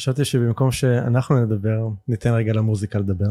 חשבתי שבמקום שאנחנו נדבר, ניתן רגע למוזיקה לדבר.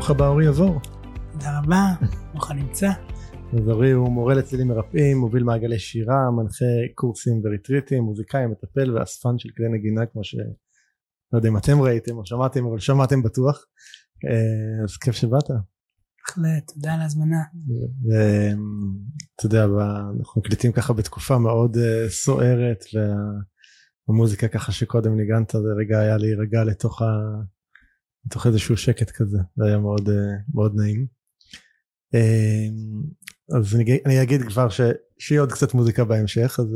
ברוך הבא אורי יבור. תודה רבה, ברוך הנמצא. אז אורי הוא מורה לצלילים מרפאים, מוביל מעגלי שירה, מנחה קורסים וריטריטים, מוזיקאי, מטפל ואספן של כלי נגינה כמו ש... לא יודע אם אתם ראיתם או שמעתם אבל שמעתם בטוח. אה, אז כיף שבאת. בהחלט, תודה על ההזמנה. ואתה יודע, אנחנו מקליטים ככה בתקופה מאוד אה, סוערת והמוזיקה ככה שקודם ניגנת זה רגע היה להירגע לתוך, ה... לתוך איזשהו שקט כזה, זה היה מאוד, אה, מאוד נעים. אז אני, אני אגיד כבר ש, שיהיה עוד קצת מוזיקה בהמשך, אז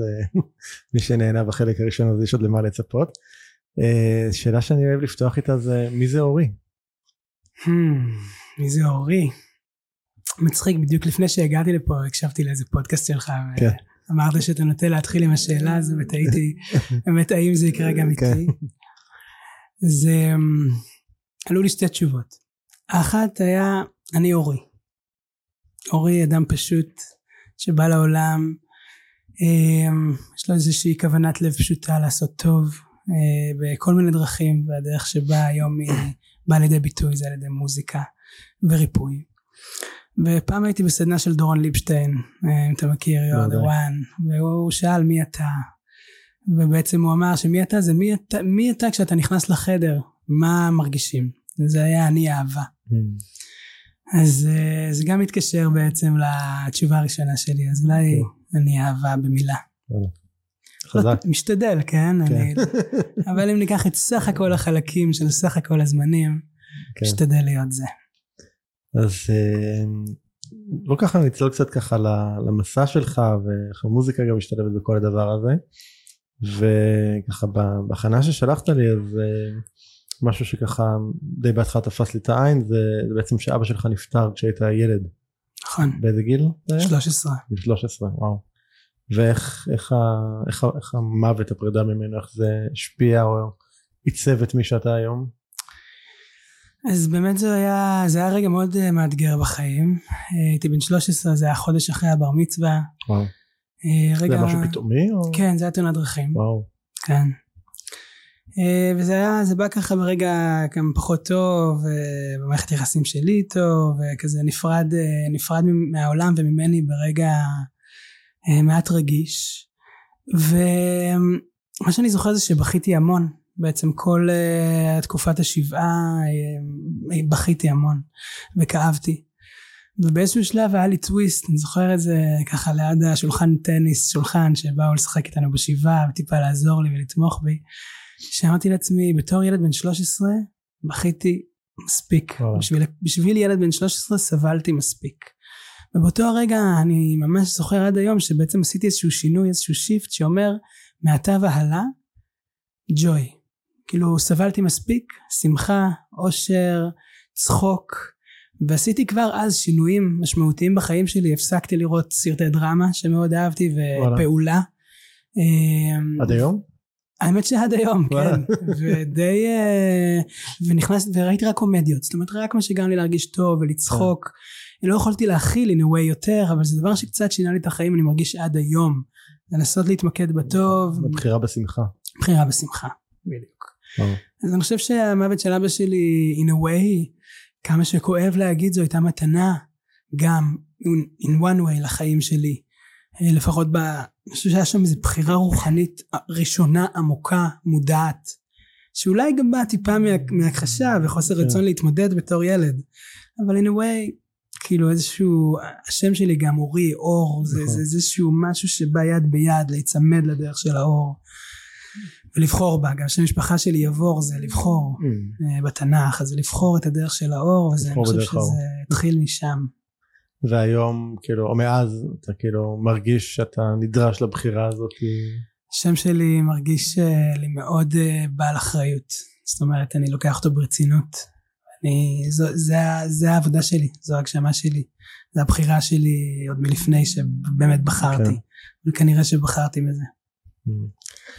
מי שנהנה בחלק הראשון אז יש עוד למה לצפות. שאלה שאני אוהב לפתוח איתה זה מי זה אורי? Hmm, מי זה אורי? מצחיק, בדיוק לפני שהגעתי לפה הקשבתי לאיזה פודקאסט שלך. כן. אמרת שאתה נוטה להתחיל עם השאלה הזו ותהיתי באמת האם זה יקרה גם כן. איתי. זה אמ, עלו לי שתי תשובות. האחת היה אני אורי. אורי אדם פשוט שבא לעולם אמ, יש לו איזושהי כוונת לב פשוטה לעשות טוב אה, בכל מיני דרכים והדרך שבה היום היא באה לידי ביטוי זה על ידי מוזיקה וריפוי. ופעם הייתי בסדנה של דורון ליבשטיין אה, אם אתה מכיר יואר דורן והוא שאל מי אתה ובעצם הוא אמר שמי אתה זה מי אתה, מי אתה כשאתה נכנס לחדר מה מרגישים זה היה אני אהבה Hmm. אז אה, זה גם מתקשר בעצם לתשובה הראשונה שלי אז אולי כן. אני אהבה במילה חזק. משתדל כן, כן. אני, אבל אם ניקח את סך הכל החלקים של סך הכל הזמנים כן. משתדל להיות זה אז אה, בוא ככה נצלול קצת ככה למסע שלך ואיך המוזיקה גם משתלבת בכל הדבר הזה וככה בהכנה ששלחת לי אז אה, משהו שככה די בהתחלה תפס לי את העין זה, זה בעצם שאבא שלך נפטר כשהיית ילד. נכון. באיזה גיל זה היה? 13 גיל 13 וואו. ואיך איך, ה, איך, איך המוות הפרידה ממנו איך זה השפיע או עיצב את מי שאתה היום? אז באמת זה היה זה היה רגע מאוד אה, מאתגר בחיים. אה, הייתי בן 13 זה היה חודש אחרי הבר מצווה. וואו. אה, זה רגע היה משהו פתאומי או? כן זה היה תאונת דרכים. וואו. כן וזה היה זה בא ככה ברגע גם פחות טוב אה, במערכת יחסים שלי איתו וכזה נפרד אה, נפרד מהעולם וממני ברגע אה, מעט רגיש. ומה שאני זוכר זה שבכיתי המון. בעצם כל תקופת השבעה בכיתי המון וכאבתי. ובאיזשהו שלב היה לי טוויסט אני זוכר את זה ככה ליד השולחן טניס שולחן שבאו לשחק איתנו בשבעה וטיפה לעזור לי ולתמוך בי שאמרתי לעצמי בתור ילד בן 13 בכיתי מספיק. בשביל, בשביל ילד בן 13 סבלתי מספיק ובאותו הרגע אני ממש זוכר עד היום שבעצם עשיתי איזשהו שינוי איזשהו שיפט שאומר מעתה והלאה ג'וי כאילו סבלתי מספיק שמחה אושר צחוק ועשיתי כבר אז שינויים משמעותיים בחיים שלי הפסקתי לראות סרטי דרמה שמאוד אהבתי. ופעולה עד היום? האמת שעד היום. כן. ודי אה, ונכנס וראיתי רק קומדיות. זאת אומרת רק מה שגרם לי להרגיש טוב ולצחוק. כן. לא יכולתי להכיל in a way יותר אבל זה דבר שקצת שינה לי את החיים אני מרגיש עד היום. לנסות להתמקד בטוב. בחירה בשמחה. בחירה בשמחה בדיוק. וואו. אז אני חושב שהמוות של אבא שלי in a way כמה שכואב להגיד זו הייתה מתנה גם in- one way לחיים שלי. אה, לפחות ב... אני חושב שהיה שם איזו בחירה רוחנית ראשונה עמוקה מודעת שאולי גם באה טיפה מה- מהכחשה וחוסר כן. רצון להתמודד בתור ילד אבל in a way כאילו איזשהו השם שלי גם אורי אור זה, נכון. זה איזשהו משהו שבא יד ביד להיצמד לדרך של האור ולבחור בה, גם שם המשפחה שלי יבור זה לבחור Mm. אה, בתנ"ך, אז לבחור את הדרך של האור, וזה, אני חושב שזה. התחיל משם. והיום כאילו או מאז אתה כאילו מרגיש שאתה נדרש לבחירה הזאת השם שלי מרגיש אה, לי מאוד אה, בעל אחריות, זאת אומרת אני לוקח אותו ברצינות, אני, זו, זה, זה העבודה שלי, זו ההגשמה שלי, זו הבחירה שלי עוד מלפני שבאמת בחרתי, כן. וכנראה שבחרתי בזה.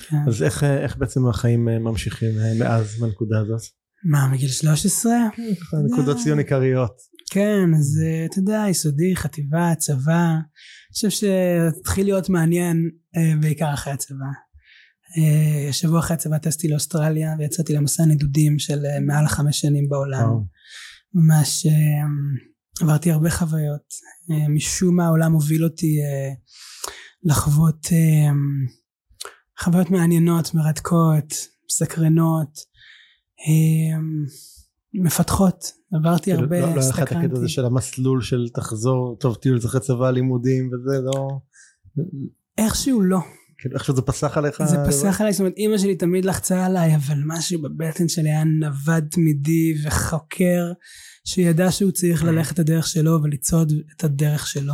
כן. אז איך איך בעצם החיים אה, ממשיכים אה, מאז בנקודה הזאת? מה מגיל 13? ככה נקודות ציון עיקריות. כן, אז אה, אתה יודע, יסודי, חטיבה, צבא, אני חושב שהתחיל להיות מעניין אה, בעיקר אחרי הצבא. אה, שבוע אחרי הצבא טסתי לאוסטרליה ויצאתי למסע נדודים של אה, מעל לחמש שנים בעולם. ממש אה, עברתי הרבה חוויות. אה, משום מה העולם הוביל אותי אה, לחוות אה, חוויות מעניינות, מרתקות, מסקרנות, אה, מפתחות. עברתי כאילו, הרבה, לא לא היה לך את הקטע הסתקרנתי. הזה של המסלול של תחזור טוב טיול אחרי צבא לימודים וזה לא איכשהו לא. כאילו איכשהו זה פסח עליך זה פסח עליי, זאת אומרת אימא שלי תמיד לחצה עליי, אבל משהו בבטן שלי היה נווד תמידי וחוקר, שידע שהוא צריך ללכת את הדרך שלו ולצעוד את הדרך שלו.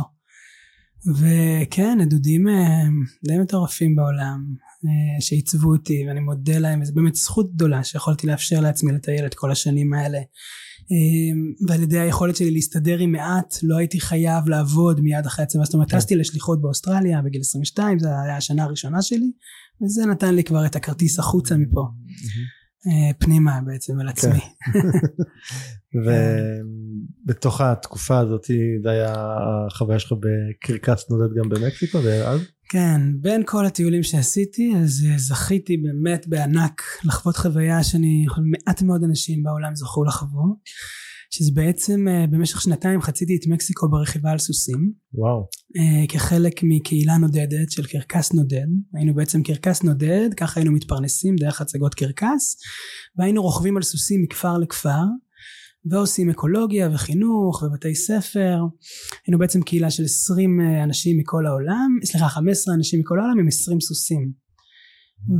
וכן, נדודים אה, די מטורפים בעולם, אה, שעיצבו אותי, ואני מודה להם, וזו באמת זכות גדולה שיכולתי לאפשר לעצמי לטייל את כל השנים האלה. אה, ועל ידי היכולת שלי להסתדר עם מעט, לא הייתי חייב לעבוד מיד אחרי הצבא, זאת אומרת, כן. טסתי לשליחות באוסטרליה בגיל 22, זו הייתה השנה הראשונה שלי, וזה נתן לי כבר את הכרטיס החוצה מפה, אה, פנימה בעצם אל עצמי. ובתוך התקופה הזאת זה היה החוויה שלך בקרקס נודד גם במקסיקו זה אז? כן, בין כל הטיולים שעשיתי, אז אה, זכיתי באמת בענק לחוות חוויה שאני, מעט מאוד אנשים בעולם זכו לחוות, שזה בעצם אה, במשך שנתיים חציתי את מקסיקו ברכיבה על סוסים, וואו. אה, כחלק מקהילה נודדת של קרקס נודד. היינו בעצם קרקס נודד, ככה היינו מתפרנסים דרך הצגות קרקס, והיינו רוכבים על סוסים מכפר לכפר, ועושים אקולוגיה וחינוך ובתי ספר. היינו בעצם קהילה של 20 אה, אנשים מכל העולם, סליחה 15 אנשים מכל העולם עם 20 סוסים.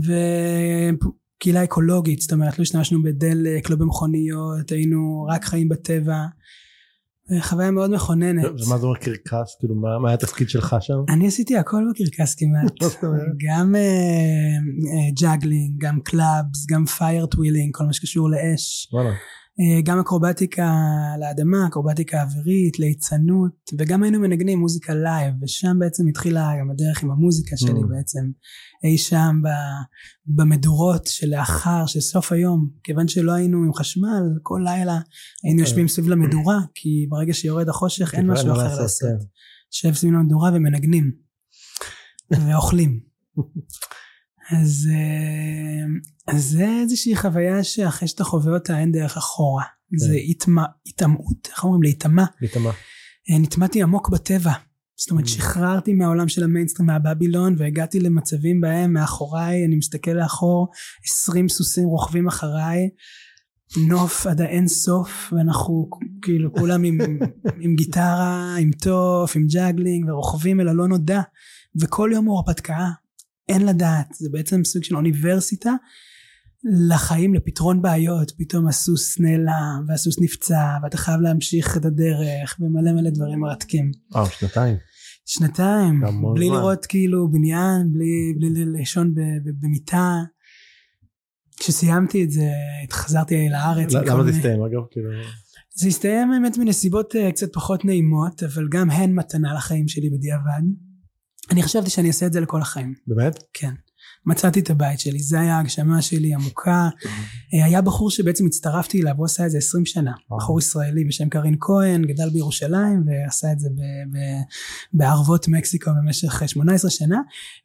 וקהילה אקולוגית, זאת אומרת לא השתמשנו בדלק, לא במכוניות, היינו רק חיים בטבע. חוויה מאוד מכוננת. ומה זה אומר קרקס כאילו מה מה היה התפקיד שלך שם? אני עשיתי הכל בקרקס כמעט. מה זאת אומרת? גם juggling, גם clubs, גם fire twirling, כל מה שקשור לאש. אה, גם אקרובטיקה לאדמה, אקרובטיקה אווירית, ליצנות, וגם היינו מנגנים מוזיקה לייב, ושם בעצם התחילה גם הדרך עם המוזיקה שלי Mm. בעצם, אי שם ב- במדורות שלאחר, של סוף היום, כיוון שלא היינו עם חשמל, כל לילה היינו אוקיי. יושבים סביב למדורה, כי ברגע שיורד החושך אין משהו אחר לעשות. כן. יושב סביב למדורה ומנגנים, ואוכלים. אז, אה, אז זה איזושהי חוויה שאחרי שאתה חווה אותה אין דרך אחורה. זה התמ- התעמעות, איך אומרים? להיטמע. להתאמה. אה, נטמעתי עמוק בטבע. זאת אומרת, Mm. שחררתי מהעולם של המיינסטרים, מהבבילון, והגעתי למצבים בהם מאחוריי, אני מסתכל לאחור, 20 סוסים רוכבים אחריי, נוף עד האין סוף, ואנחנו כאילו כולם עם, עם גיטרה, עם תוף, עם juggling, ורוכבים אל הלא נודע, וכל יום הוא הרפתקה, אין לדעת, זה בעצם סוג של אוניברסיטה לחיים, לפתרון בעיות, פתאום הסוס נעלם, והסוס נפצע, ואתה חייב להמשיך את הדרך, ומלא מלא דברים מרתקים. וואו שנתיים. שנתיים, בלי זמן. לראות כאילו בניין, בלי, בלי לישון במיטה. כשסיימתי את זה, חזרתי לארץ. למה זה הסתיים אגב? כאילו זה הסתיים באמת מנסיבות אה, קצת פחות נעימות, אבל גם הן מתנה לחיים שלי בדיעבד. אני חשבתי שאני אעשה את זה לכל החיים, באמת? כן. מצאתי את הבית שלי, זה היה ההגשמה שלי עמוקה. אה, היה בחור שבעצם הצטרפתי אליו, הוא עשה את זה 20 שנה. בחור ישראלי בשם קרין כהן, גדל בירושלים ועשה את זה בערבות מקסיקו במשך 18 שנה,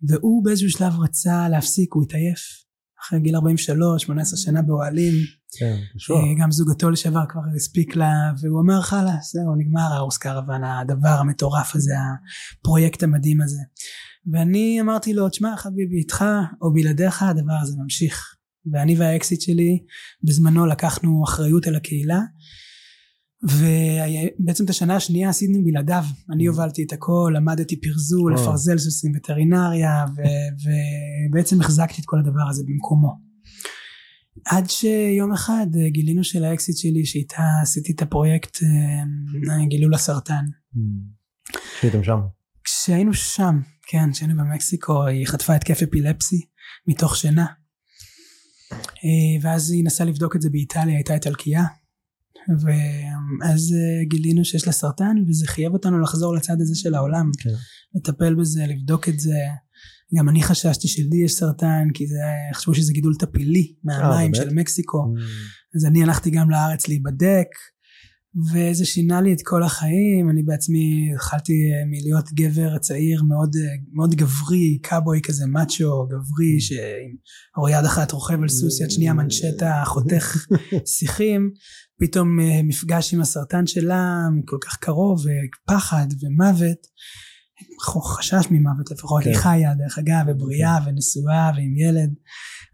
והוא באיזשהו שלב רצה להפסיק, הוא התעייף. אחרי גיל 43, 18 שנה באוהלים, כן, קשור. אה, גם זוגתו לשעבר כבר הספיק לה, והוא אמר חלאס, זהו, נגמר האוס קרוון, הדבר המטורף הזה, הפרויקט המדהים הזה. ואני אמרתי לו, תשמע חביבי, איתך או בלעדיך הדבר הזה ממשיך. ואני והאקסיט שלי בזמנו לקחנו אחריות על הקהילה, ובעצם את השנה השנייה עשינו בלעדיו אני הובלתי את הכל למדתי פרזול. לפרזל סוסים וטרינריה ו- ובעצם החזקתי את כל הדבר הזה במקומו עד שיום אחד אה, גילינו של האקסיט שלי שאיתה עשיתי את הפרויקט אה, גילו לה סרטן כשהייתם שם. כשהיינו שם כן כשהיינו במקסיקו היא חטפה התקף אפילפסי מתוך שינה. אה, ואז היא נסעה לבדוק את זה באיטליה הייתה איטלקייה ואז אה, גילינו שיש לה סרטן וזה חייב אותנו לחזור לצד הזה של העולם. כן. לטפל בזה לבדוק את זה. גם אני חששתי שלי יש סרטן כי זה חשבו שזה גידול טפילי מהמים באמת? של מקסיקו. אז אני הלכתי גם לארץ להיבדק וזה שינה לי את כל החיים. אני בעצמי התחלתי אה, מלהיות גבר צעיר מאוד אה, מאוד גברי קאבוי כזה מאצ'ו גברי שעם יד אחת רוכב על סוס יד שנייה מנשטה חותך שיחים. פתאום אה, מפגש עם הסרטן שלה כל כך קרוב ופחד ומוות. חשש ממוות לפחות כן. היא חיה דרך אגב ובריאה ונשואה ועם ילד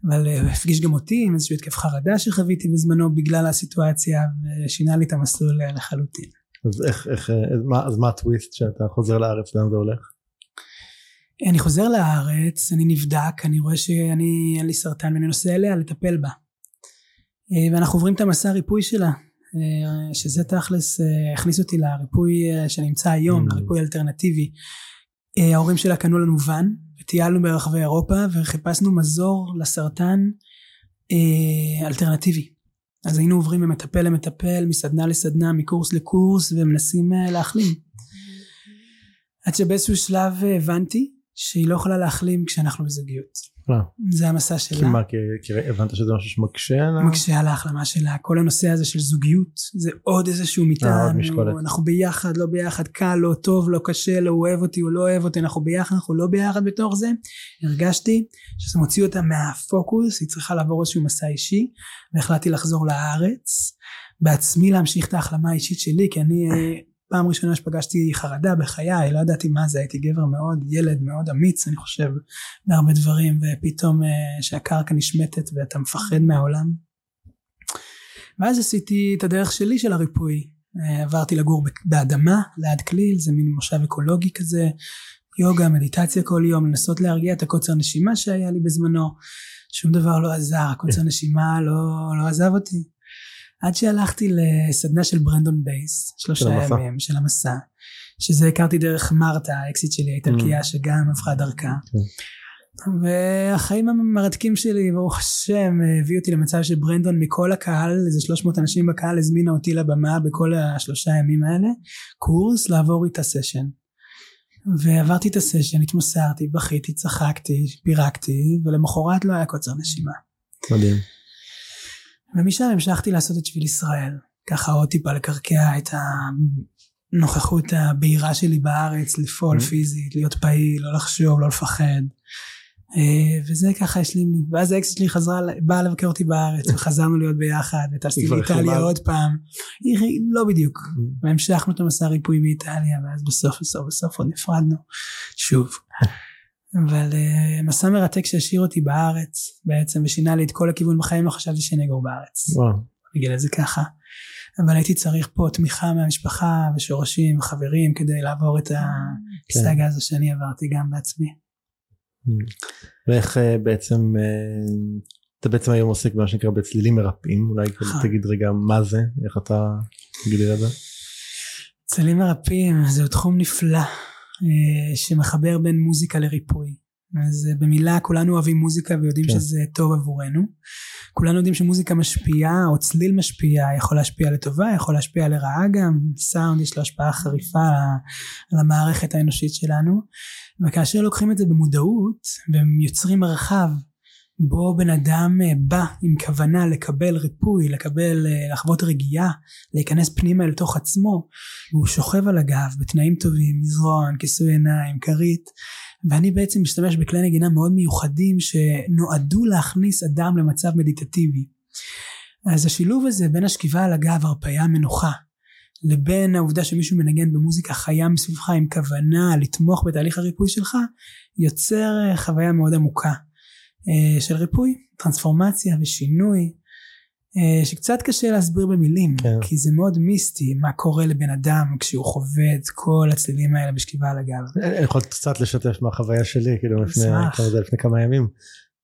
אבל אה, הוא הפגיש גם אותי עם איזשהו התקף חרדה שחוויתי בזמנו בגלל הסיטואציה ושינה לי את המסלול אה, לחלוטין. אז איך, איך, אה, אז מה- אז מה הטוויסט שאתה חוזר לארץ, לאן זה הולך? אני חוזר לארץ, אני נבדק, אני רואה שאני אין לי סרטן ואני נוסע אליה לטפל בה. ואנחנו עוברים את המסע הריפוי שלה, שזה תכלס הכניס אותי לריפוי שנמצא היום, Mm. לריפוי אלטרנטיבי. ההורים שלה קנו לנו ואן וטיילנו ברחבי אירופה וחיפשנו מזור לסרטן אה, אלטרנטיבי. אז היינו עוברים ממטפל למטפל, מסדנה לסדנה, מקורס לקורס ומנסים אה, להחלים. עד שבאיזשהו שלב אה, הבנתי שהיא לא יכולה להחלים כשאנחנו בזוגיות. אה. זה המסע כי שלה. מה, כי כי הבנת שזה משהו שמקשה על ה... מקשה על ההחלמה שלה. כל הנושא הזה של זוגיות זה עוד איזשהו מטען. אה, אנחנו ביחד, לא ביחד, קל, לא טוב, לא קשה, לא אוהב אותי, הוא לא אוהב אותי, אנחנו ביחד, אנחנו לא ביחד בתוך זה. הרגשתי שזה מוציא אותה מהפוקוס, היא צריכה לעבור איזשהו מסע אישי, והחלטתי לחזור לארץ, בעצמי להמשיך את ההחלמה האישית שלי, כי אני אה, פעם ראשונה שפגשתי חרדה בחיי, לא ידעתי מה זה, הייתי גבר מאוד, ילד מאוד אמיץ, אני חושב, בהרבה דברים, ופתאום אה, שהקרקע נשמטת ואתה מפחד מהעולם. ואז עשיתי את הדרך שלי של הריפוי. אה, עברתי לגור באדמה, ליד כליל, זה מין מושב אקולוגי כזה, יוגה, מדיטציה כל יום, לנסות להרגיע את הקוצר נשימה שהיה לי בזמנו. שום דבר לא עזר, הקוצר נשימה לא, לא עזב אותי. עד שהלכתי לסדנה של ברנדון בייס, שלושה המסע. ימים של המסע, שזה הכרתי דרך מרתה, האקסיט שלי, האיטלקייה, שגם הפכה דרכה. והחיים המרתקים שלי, ברוך השם, הביאו אותי למצב שברנדון מכל הקהל, איזה 300 אנשים בקהל, הזמינה אותי לבמה בכל השלושה ימים האלה, קורס לעבור איתה סשן. ועברתי את הסשן, התמסרתי, בכיתי, צחקתי, פירקתי, ולמחרת לא היה קוצר נשימה. מדהים. ומשם המשכתי לעשות את שביל ישראל. ככה עוד טיפה לקרקע את הנוכחות הבהירה שלי בארץ, לפעול Mm. פיזית, להיות פעיל, לא לחשוב, לא לפחד. אה, וזה ככה השלים לי. ואז האקס שלי חזרה, באה לבקר אותי בארץ, וחזרנו להיות ביחד, וטסתי לאיטליה? עוד פעם. היא לא בדיוק. Mm. והמשכנו את המסע הריפוי מאיטליה, ואז בסוף בסוף בסוף עוד נפרדנו. שוב. אבל אה, מסע מרתק שהשאיר אותי בארץ בעצם ושינה לי את כל הכיוון בחיים לא חשבתי שאני אגור בארץ וואו. בגלל זה ככה אבל הייתי צריך פה תמיכה מהמשפחה ושורשים וחברים כדי לעבור את הסאגה הזו שאני עברתי גם בעצמי. ואיך אה, בעצם אה, אתה בעצם היום עוסק במה שנקרא בצלילים מרפאים אולי נכון. תגיד רגע מה זה איך אתה תגדיר את זה. צלילים מרפאים זהו תחום נפלא שמחבר בין מוזיקה לריפוי. אז אה, במילה כולנו אוהבים מוזיקה ויודעים כן. שזה טוב עבורנו. כולנו יודעים שמוזיקה משפיעה או צליל משפיע יכול להשפיע לטובה יכול להשפיע לרעה גם סאונד יש לו השפעה חריפה על המערכת האנושית שלנו וכאשר לוקחים את זה במודעות ויוצרים מרחב בו בן אדם אה, בא עם כוונה לקבל ריפוי לקבל אה, לחוות רגיעה להיכנס פנימה אל תוך עצמו והוא שוכב על הגב בתנאים טובים מזרון כיסוי עיניים כרית ואני בעצם משתמש בכלי נגינה מאוד מיוחדים שנועדו להכניס אדם למצב מדיטטיבי. אז השילוב הזה בין השכיבה על הגב, הרפאיה, מנוחה, לבין העובדה שמישהו מנגן במוזיקה חיה מסביבך עם כוונה לתמוך בתהליך הריפוי שלך, יוצר אה, חוויה מאוד עמוקה של ריפוי, טרנספורמציה ושינוי. אה, שקצת קשה להסביר במילים, כן. כי זה מאוד מיסטי מה קורה לבן אדם כשהוא חווה את כל הצלילים האלה בשכיבה על הגב. אני יכול קצת לשתף מהחוויה שלי, כאילו לפני. כמה, זה לפני כמה ימים.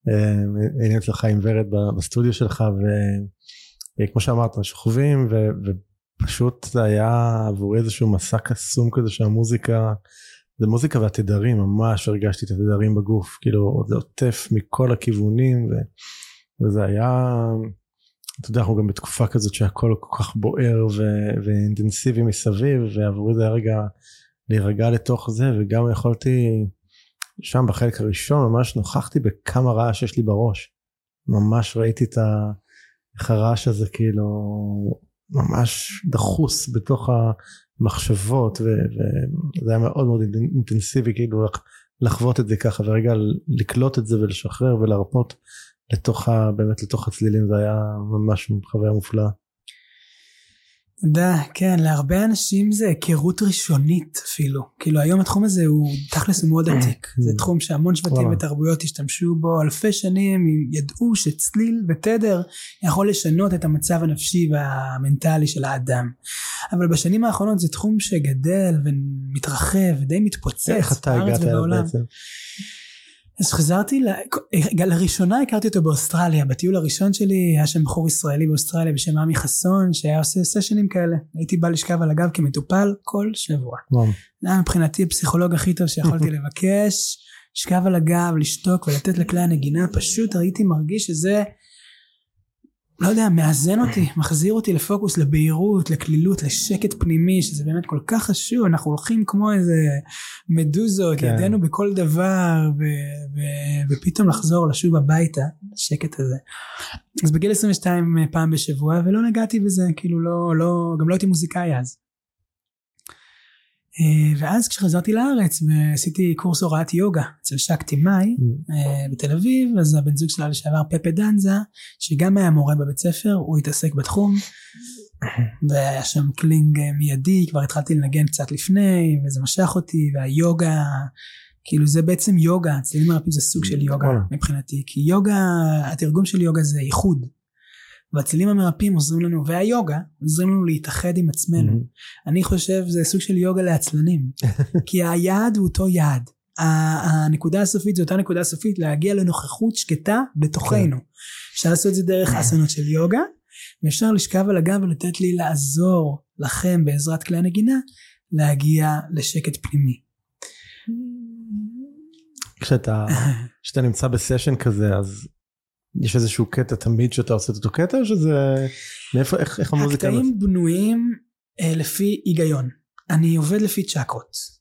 אה, היינו אצלך עם ורד בסטודיו שלך, וכמו שאמרת, שוכבים, ופשוט זה היה עבורי איזשהו מסע קסום כזה שהמוזיקה, זה מוזיקה והתדרים, ממש הרגשתי את התדרים בגוף, כאילו זה עוטף מכל הכיוונים, ו- וזה היה, אתה יודע, אנחנו גם בתקופה כזאת שהכל כל כך בוער ו- ואינטנסיבי מסביב, ועבורי זה היה רגע להירגע לתוך זה, וגם יכולתי, שם בחלק הראשון ממש נוכחתי בכמה רעש יש לי בראש. ממש ראיתי את ה... איך הרעש הזה כאילו ממש דחוס בתוך המחשבות ו- וזה היה מאוד מאוד אינטנסיבי כאילו לח- לחוות את זה ככה ורגע לקלוט את זה ולשחרר ולהרפות לתוך ה... באמת לתוך הצלילים זה היה ממש חוויה מופלאה. אתה יודע, כן, להרבה אנשים זה היכרות ראשונית אפילו. כאילו היום התחום הזה הוא תכלס הוא מאוד עתיק. זה תחום שהמון שבטים. ותרבויות השתמשו בו אלפי שנים, ידעו שצליל ותדר יכול לשנות את המצב הנפשי והמנטלי של האדם. אבל בשנים האחרונות זה תחום שגדל ומתרחב ודי מתפוצץ איך אתה הגעת אליו. בעצם? אז חזרתי, ל- לראשונה הכרתי אותו באוסטרליה, בטיול הראשון שלי היה שם בחור ישראלי באוסטרליה בשם עמי חסון שהיה עושה סשנים כאלה, הייתי בא לשכב על הגב כמטופל כל שבוע. זה היה מבחינתי הפסיכולוג הכי טוב שיכולתי לבקש, לשכב על הגב, לשתוק ולתת לכלי הנגינה, פשוט הייתי מרגיש שזה, לא יודע, מאזן אותי, מחזיר אותי לפוקוס, לבהירות, לקלילות, לשקט פנימי, שזה באמת כל כך חשוב, אנחנו הולכים כמו איזה מדוזות, כן. ידינו בכל דבר, ו- ו- ופתאום לחזור, לשוב הביתה, השקט הזה. אז בגיל 22 פעם בשבוע, ולא נגעתי בזה, כאילו לא, לא, גם לא הייתי מוזיקאי אז. אה, ואז כשחזרתי לארץ ועשיתי קורס הוראת יוגה אצל שקטי מאי אה, בתל אביב אז הבן זוג שלה לשעבר פפה דנזה שגם היה מורה בבית ספר הוא התעסק בתחום. והיה שם קליק אה, מיידי כבר התחלתי לנגן קצת לפני וזה משך אותי והיוגה כאילו זה בעצם יוגה צלילים מרפאים זה סוג של יוגה וואלה. מבחינתי כי יוגה התרגום של יוגה זה איחוד והצלילים המרפאים עוזרים לנו והיוגה עוזרים לנו להתאחד עם עצמנו. אני חושב זה סוג של יוגה לעצלנים כי היעד הוא אותו יעד. הנקודה הסופית זו אותה נקודה סופית להגיע לנוכחות שקטה בתוכנו. אפשר לעשות את זה דרך אסנות של יוגה ואפשר לשכב על הגב ולתת לי לעזור לכם בעזרת כלי הנגינה להגיע לשקט פנימי. כשאתה כשאתה נמצא בסשן כזה אז יש איזשהו קטע תמיד שאתה עושה את אותו קטע או שזה מאיפה איך, איך המוזיקה הקטעים בנויים אה, לפי היגיון. אני עובד לפי צ'קרות.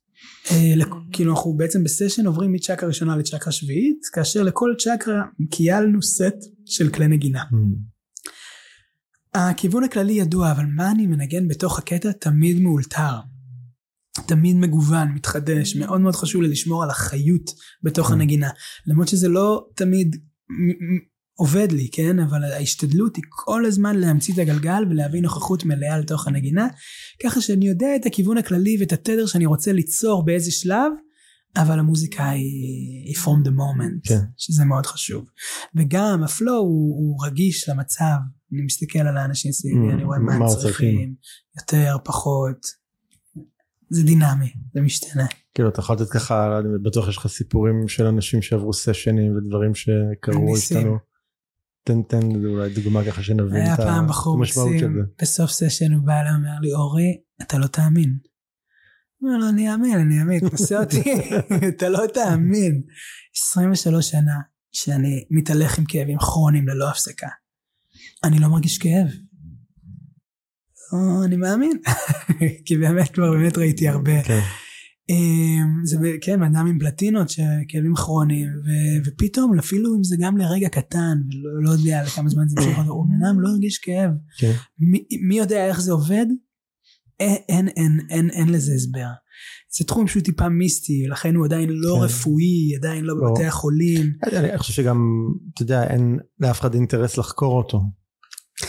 אה, לכ- כאילו אנחנו בעצם בסשן עוברים מצ'קרה ראשונה לצ'קרה שביעית כאשר לכל צ'קרה קיילנו סט של כלי נגינה. Mm, הכיוון הכללי ידוע אבל מה אני מנגן בתוך הקטע תמיד מאולתר. תמיד מגוון מתחדש מאוד מאוד חשוב לי לשמור על החיות בתוך Mm. הנגינה. למרות שזה לא תמיד עובד לי כן? אבל ההשתדלות היא כל הזמן להמציא את הגלגל ולהביא נוכחות מלאה לתוך הנגינה. ככה שאני יודע את הכיוון הכללי ואת התדר שאני רוצה ליצור באיזה שלב אבל המוזיקה היא, היא from the moment כן. שזה מאוד חשוב. וגם הפלואו הוא, הוא רגיש למצב. אני מסתכל על האנשים סביבי Mm, אני רואה מה הם צריכים. יותר פחות. זה דינמי זה משתנה. כאילו אתה יכול לתת ככה אני בטוח יש לך סיפורים של אנשים שעברו סשנים ודברים שקרו. איתנו. תן תן אולי דוגמה ככה שנבין היה את ה- פעם בחור המשמעות של זה. בסוף סשן הוא בא אליי ואומר לי, אורי, אתה לא תאמין. אומר לו, אני אאמין, אני אאמין, תנסה אותי, אתה לא תאמין. 23 שנה שאני מתהלך עם כאבים כרוניים ללא הפסקה. אני לא מרגיש כאב. או, אני מאמין. כי באמת כבר באמת ראיתי הרבה. כן. אמ, זה כן אדם עם פלטינות שכאבים כרוניים ופתאום אפילו אם זה גם לרגע קטן לא יודע לכמה זמן זה ימשיך אותו, הוא בן אדם לא הרגיש כאב כן. מי, יודע איך זה עובד אין אין אין אין, לזה הסבר זה תחום שהוא טיפה מיסטי לכן הוא עדיין לא כן. רפואי עדיין לא לא. בבתי החולים אני חושב שגם אתה יודע אין לאף אחד אינטרס לחקור אותו.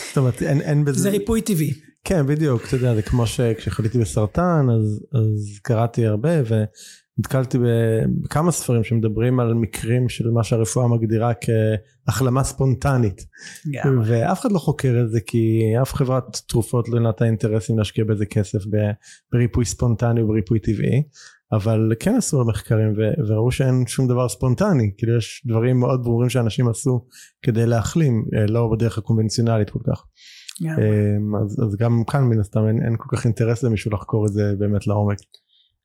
זאת אומרת אין בזה זה ריפוי טבעי כן בדיוק אתה יודע זה כמו שכשחליתי בסרטן אז אז קראתי הרבה ונתקלתי בכמה ספרים שמדברים על מקרים של מה שהרפואה מגדירה כהחלמה ספונטנית. ואף אחד לא חוקר את זה כי אף חברת תרופות לא נתנה אינטרסים להשקיע בזה כסף בריפוי ספונטני ובריפוי טבעי אבל כן עשו מחקרים וראו שאין שום דבר ספונטני. כאילו יש דברים מאוד ברורים שאנשים עשו כדי להחלים אה, לא בדרך הקונבנציונלית כל כך. אמ, אז, אז גם כאן מן הסתם אין, אין כל כך אינטרס למישהו לחקור את זה באמת לעומק.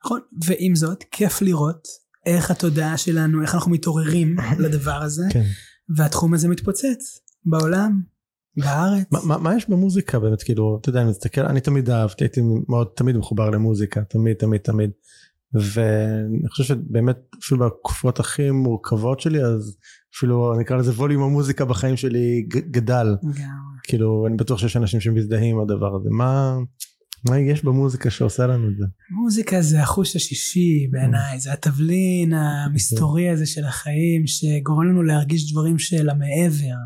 נכון ועם זאת כיף לראות איך התודעה שלנו איך אנחנו מתעוררים לדבר הזה כן. והתחום הזה מתפוצץ בעולם בארץ. מה, מה, מה יש במוזיקה באמת כאילו אתה יודע אני מסתכל אני תמיד אהבתי הייתי מאוד תמיד מחובר למוזיקה תמיד תמיד תמיד ואני חושב שבאמת אפילו בתקופות הכי מורכבות שלי אז אפילו נקרא לזה ווליום המוזיקה בחיים שלי גדל. כאילו אני בטוח שיש אנשים שמזדהים עם הדבר הזה. מה מה יש במוזיקה שעושה לנו את זה? מוזיקה זה החוש השישי בעיניי זה התבלין המסתורי הזה של החיים שגורם לנו להרגיש דברים של המעבר.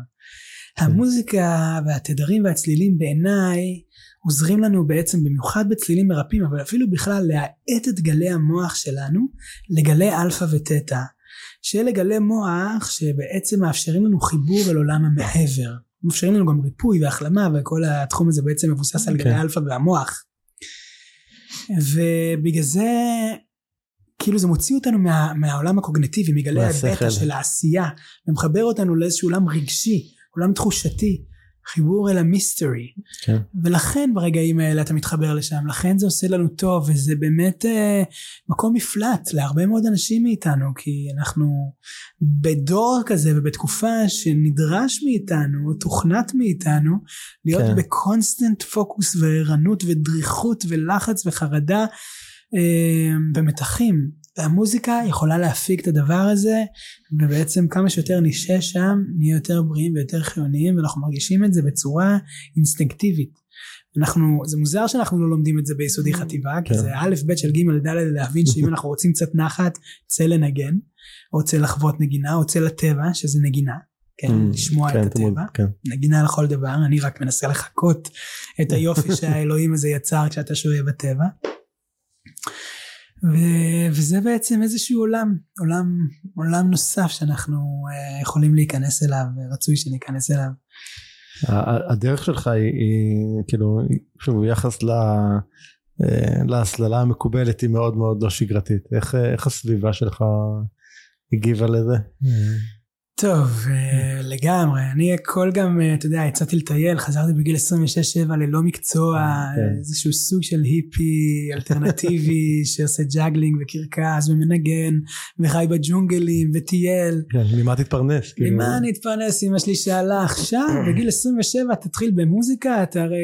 המוזיקה והתדרים והצלילים בעיניי עוזרים לנו בעצם במיוחד בצלילים מרפאים אבל אפילו בכלל להאט את גלי המוח שלנו לגלי אלפא ותטא שאלו גלי מוח שבעצם מאפשרים לנו חיבור אל עולם המעבר מאפשרים לנו גם ריפוי והחלמה וכל התחום הזה בעצם מבוסס על גלי כן. אלפא והמוח ובגלל זה כאילו זה מוציא אותנו מה, מהעולם הקוגניטיבי מגלי הבטא של העשייה ומחבר אותנו לאיזשהו עולם רגשי עולם תחושתי חיבור אל המיסטרי כן. ולכן ברגעים האלה אתה מתחבר לשם לכן זה עושה לנו טוב וזה באמת אה, מקום מפלט להרבה מאוד אנשים מאיתנו כי אנחנו בדור כזה ובתקופה שנדרש מאיתנו תוכנת מאיתנו להיות כן. בקונסטנט פוקוס וערנות ודריכות ולחץ וחרדה אה, ומתחים והמוזיקה יכולה להפיק את הדבר הזה ובעצם כמה שיותר נשב שם נהיה יותר בריאים ויותר חיוניים ואנחנו מרגישים את זה בצורה אינסטינקטיבית. אנחנו זה מוזר שאנחנו לא לומדים את זה ביסודי חטיבה כי כן. זה א' ב' של ג' ד' להבין שאם אנחנו רוצים קצת נחת צא לנגן או צא לחוות נגינה או צא לטבע שזה נגינה כן, mm, לשמוע כן, את הטבע, כן. נגינה לכל דבר, אני רק מנסה לחקות את היופי שהאלוהים הזה יצר כשאתה שוהה בטבע. ו- וזה בעצם איזשהו עולם, עולם, עולם נוסף שאנחנו uh, יכולים להיכנס אליו, רצוי שניכנס אליו. הדרך שלך היא, היא כאילו, שוב, יחס ל... אה, להסללה המקובלת היא מאוד מאוד לא שגרתית. איך, איך הסביבה שלך הגיבה לזה? טוב אה, לגמרי אני הכל גם אה, אתה יודע יצאתי לטייל חזרתי בגיל 26-7 ללא מקצוע אה, כן. איזשהו סוג של היפי אלטרנטיבי שעושה juggling וקרקס ומנגן וחי בג'ונגלים וטייל. כן, ממה תתפרנס? כאילו? ממה אני אתפרנס אמא שלי שאלה עכשיו בגיל 27 תתחיל במוזיקה אתה הרי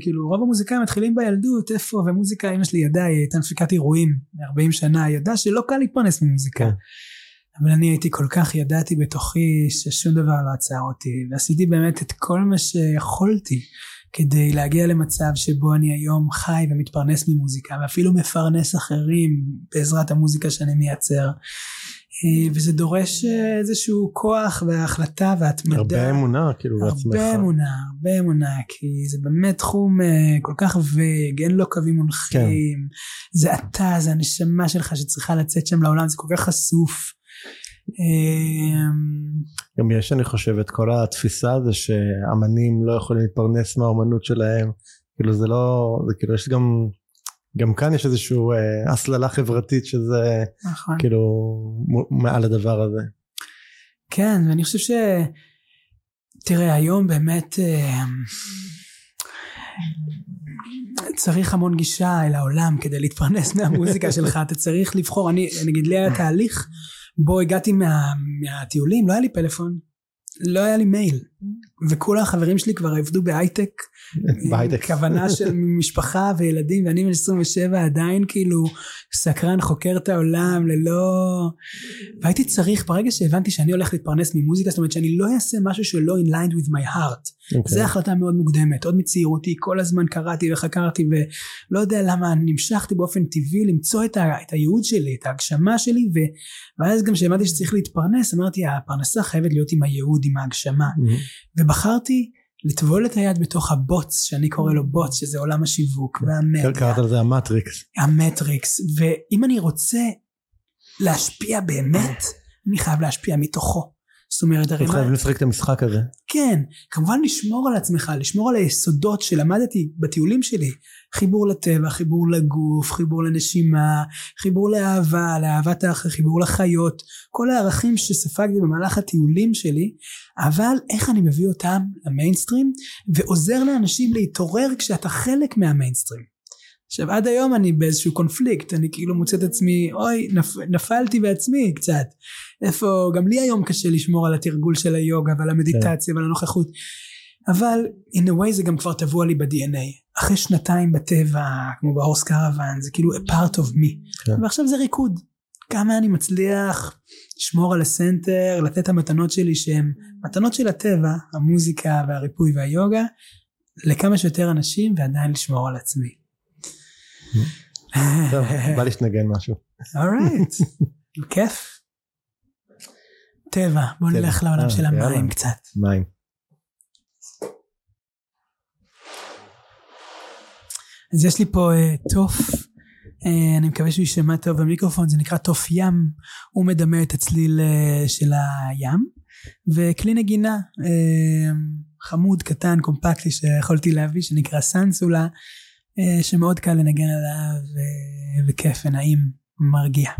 כאילו רוב המוזיקאים מתחילים בילדות איפה ומוזיקה אמא שלי ידעה היא הייתה מפיקת אירועים 40 שנה ידעה שלא קל להתפרנס ממוזיקה. אבל אני הייתי כל כך ידעתי בתוכי ששום דבר לא עצר אותי ועשיתי באמת את כל מה שיכולתי כדי להגיע למצב שבו אני היום חי ומתפרנס ממוזיקה ואפילו מפרנס אחרים בעזרת המוזיקה שאני מייצר אה, וזה דורש אה, איזשהו כוח והחלטה והתמדה. הרבה אמונה כאילו בעצמך. הרבה אמונה, הרבה אמונה, כי זה באמת תחום אה, כל כך וג, אין לו קווים מונחים, כן. זה אתה, זה הנשמה שלך שצריכה לצאת שם לעולם, זה כל כך חשוף. אמ, גם יש אני חושב את כל התפיסה הזו שאמנים לא יכולים להתפרנס מהאומנות שלהם כאילו זה לא זה כאילו יש גם גם כאן יש איזושהי אה, הסללה חברתית שזה נכון. כאילו מעל הדבר הזה. כן ואני חושב ש... תראה היום באמת אה, צריך המון גישה אל העולם כדי להתפרנס מהמוזיקה שלך אתה צריך לבחור אני נגיד לי היה תהליך בו הגעתי מה, מהטיולים לא היה לי פלאפון לא היה לי מייל וכל החברים שלי כבר עבדו בהייטק בהייטק כוונה של משפחה וילדים ואני בן 27 עדיין כאילו סקרן חוקר את העולם ללא והייתי צריך ברגע שהבנתי שאני הולך להתפרנס ממוזיקה זאת אומרת שאני לא אעשה משהו שלא in line with my heart okay. אוקיי. זו החלטה מאוד מוקדמת עוד מצעירותי כל הזמן קראתי וחקרתי ולא יודע למה נמשכתי באופן טבעי למצוא את, ה, את הייעוד שלי את ההגשמה שלי ו, ואז גם כשהבנתי שצריך להתפרנס אמרתי הפרנסה חייבת להיות עם הייעוד עם ההגשמה mm-hmm. ובחרתי לטבול את היד בתוך הבוץ, שאני קורא לו בוץ, שזה עולם השיווק והמדיה. קראת לזה המטריקס. המטריקס, ואם אני רוצה להשפיע באמת, אני חייב להשפיע מתוכו. זאת אומרת, הרי אתה חייב לשחק את המשחק הזה. כן, כמובן לשמור על עצמך, לשמור על היסודות שלמדתי בטיולים שלי. חיבור לטבע, חיבור לגוף, חיבור לנשימה, חיבור לאהבה, לאהבת האחר, חיבור לחיות, כל הערכים שספגתי במהלך הטיולים שלי, אבל איך אני מביא אותם למיינסטרים, ועוזר לאנשים להתעורר כשאתה חלק מהמיינסטרים. עכשיו עד היום אני באיזשהו קונפליקט אני כאילו מוצא את עצמי אוי נפ, נפלתי בעצמי קצת. איפה גם לי היום קשה לשמור על התרגול של היוגה ועל המדיטציה ועל הנוכחות. אבל in a way זה גם כבר טבוע לי ב-DNA אחרי שנתיים בטבע כמו בהורס קרוון זה כאילו a part of me. כן. ועכשיו זה ריקוד כמה אני מצליח לשמור על הסנטר לתת את המתנות שלי שהן מתנות של הטבע המוזיקה והריפוי והיוגה לכמה שיותר אנשים ועדיין לשמור על עצמי טוב, בא לי שתנגן משהו. אורייט, כיף. טבע, בוא נלך לעולם אה, של המים קצת. מים. אז יש לי פה אה, תוף, אני מקווה שהוא יישמע טוב במיקרופון, זה נקרא תוף ים, הוא מדמה את הצליל של הים, וכלי נגינה חמוד, קטן, קומפקטי שיכולתי להביא, שנקרא סנסולה. אה, שמאוד קל לנגן עליו וכיף ונעים, מרגיע.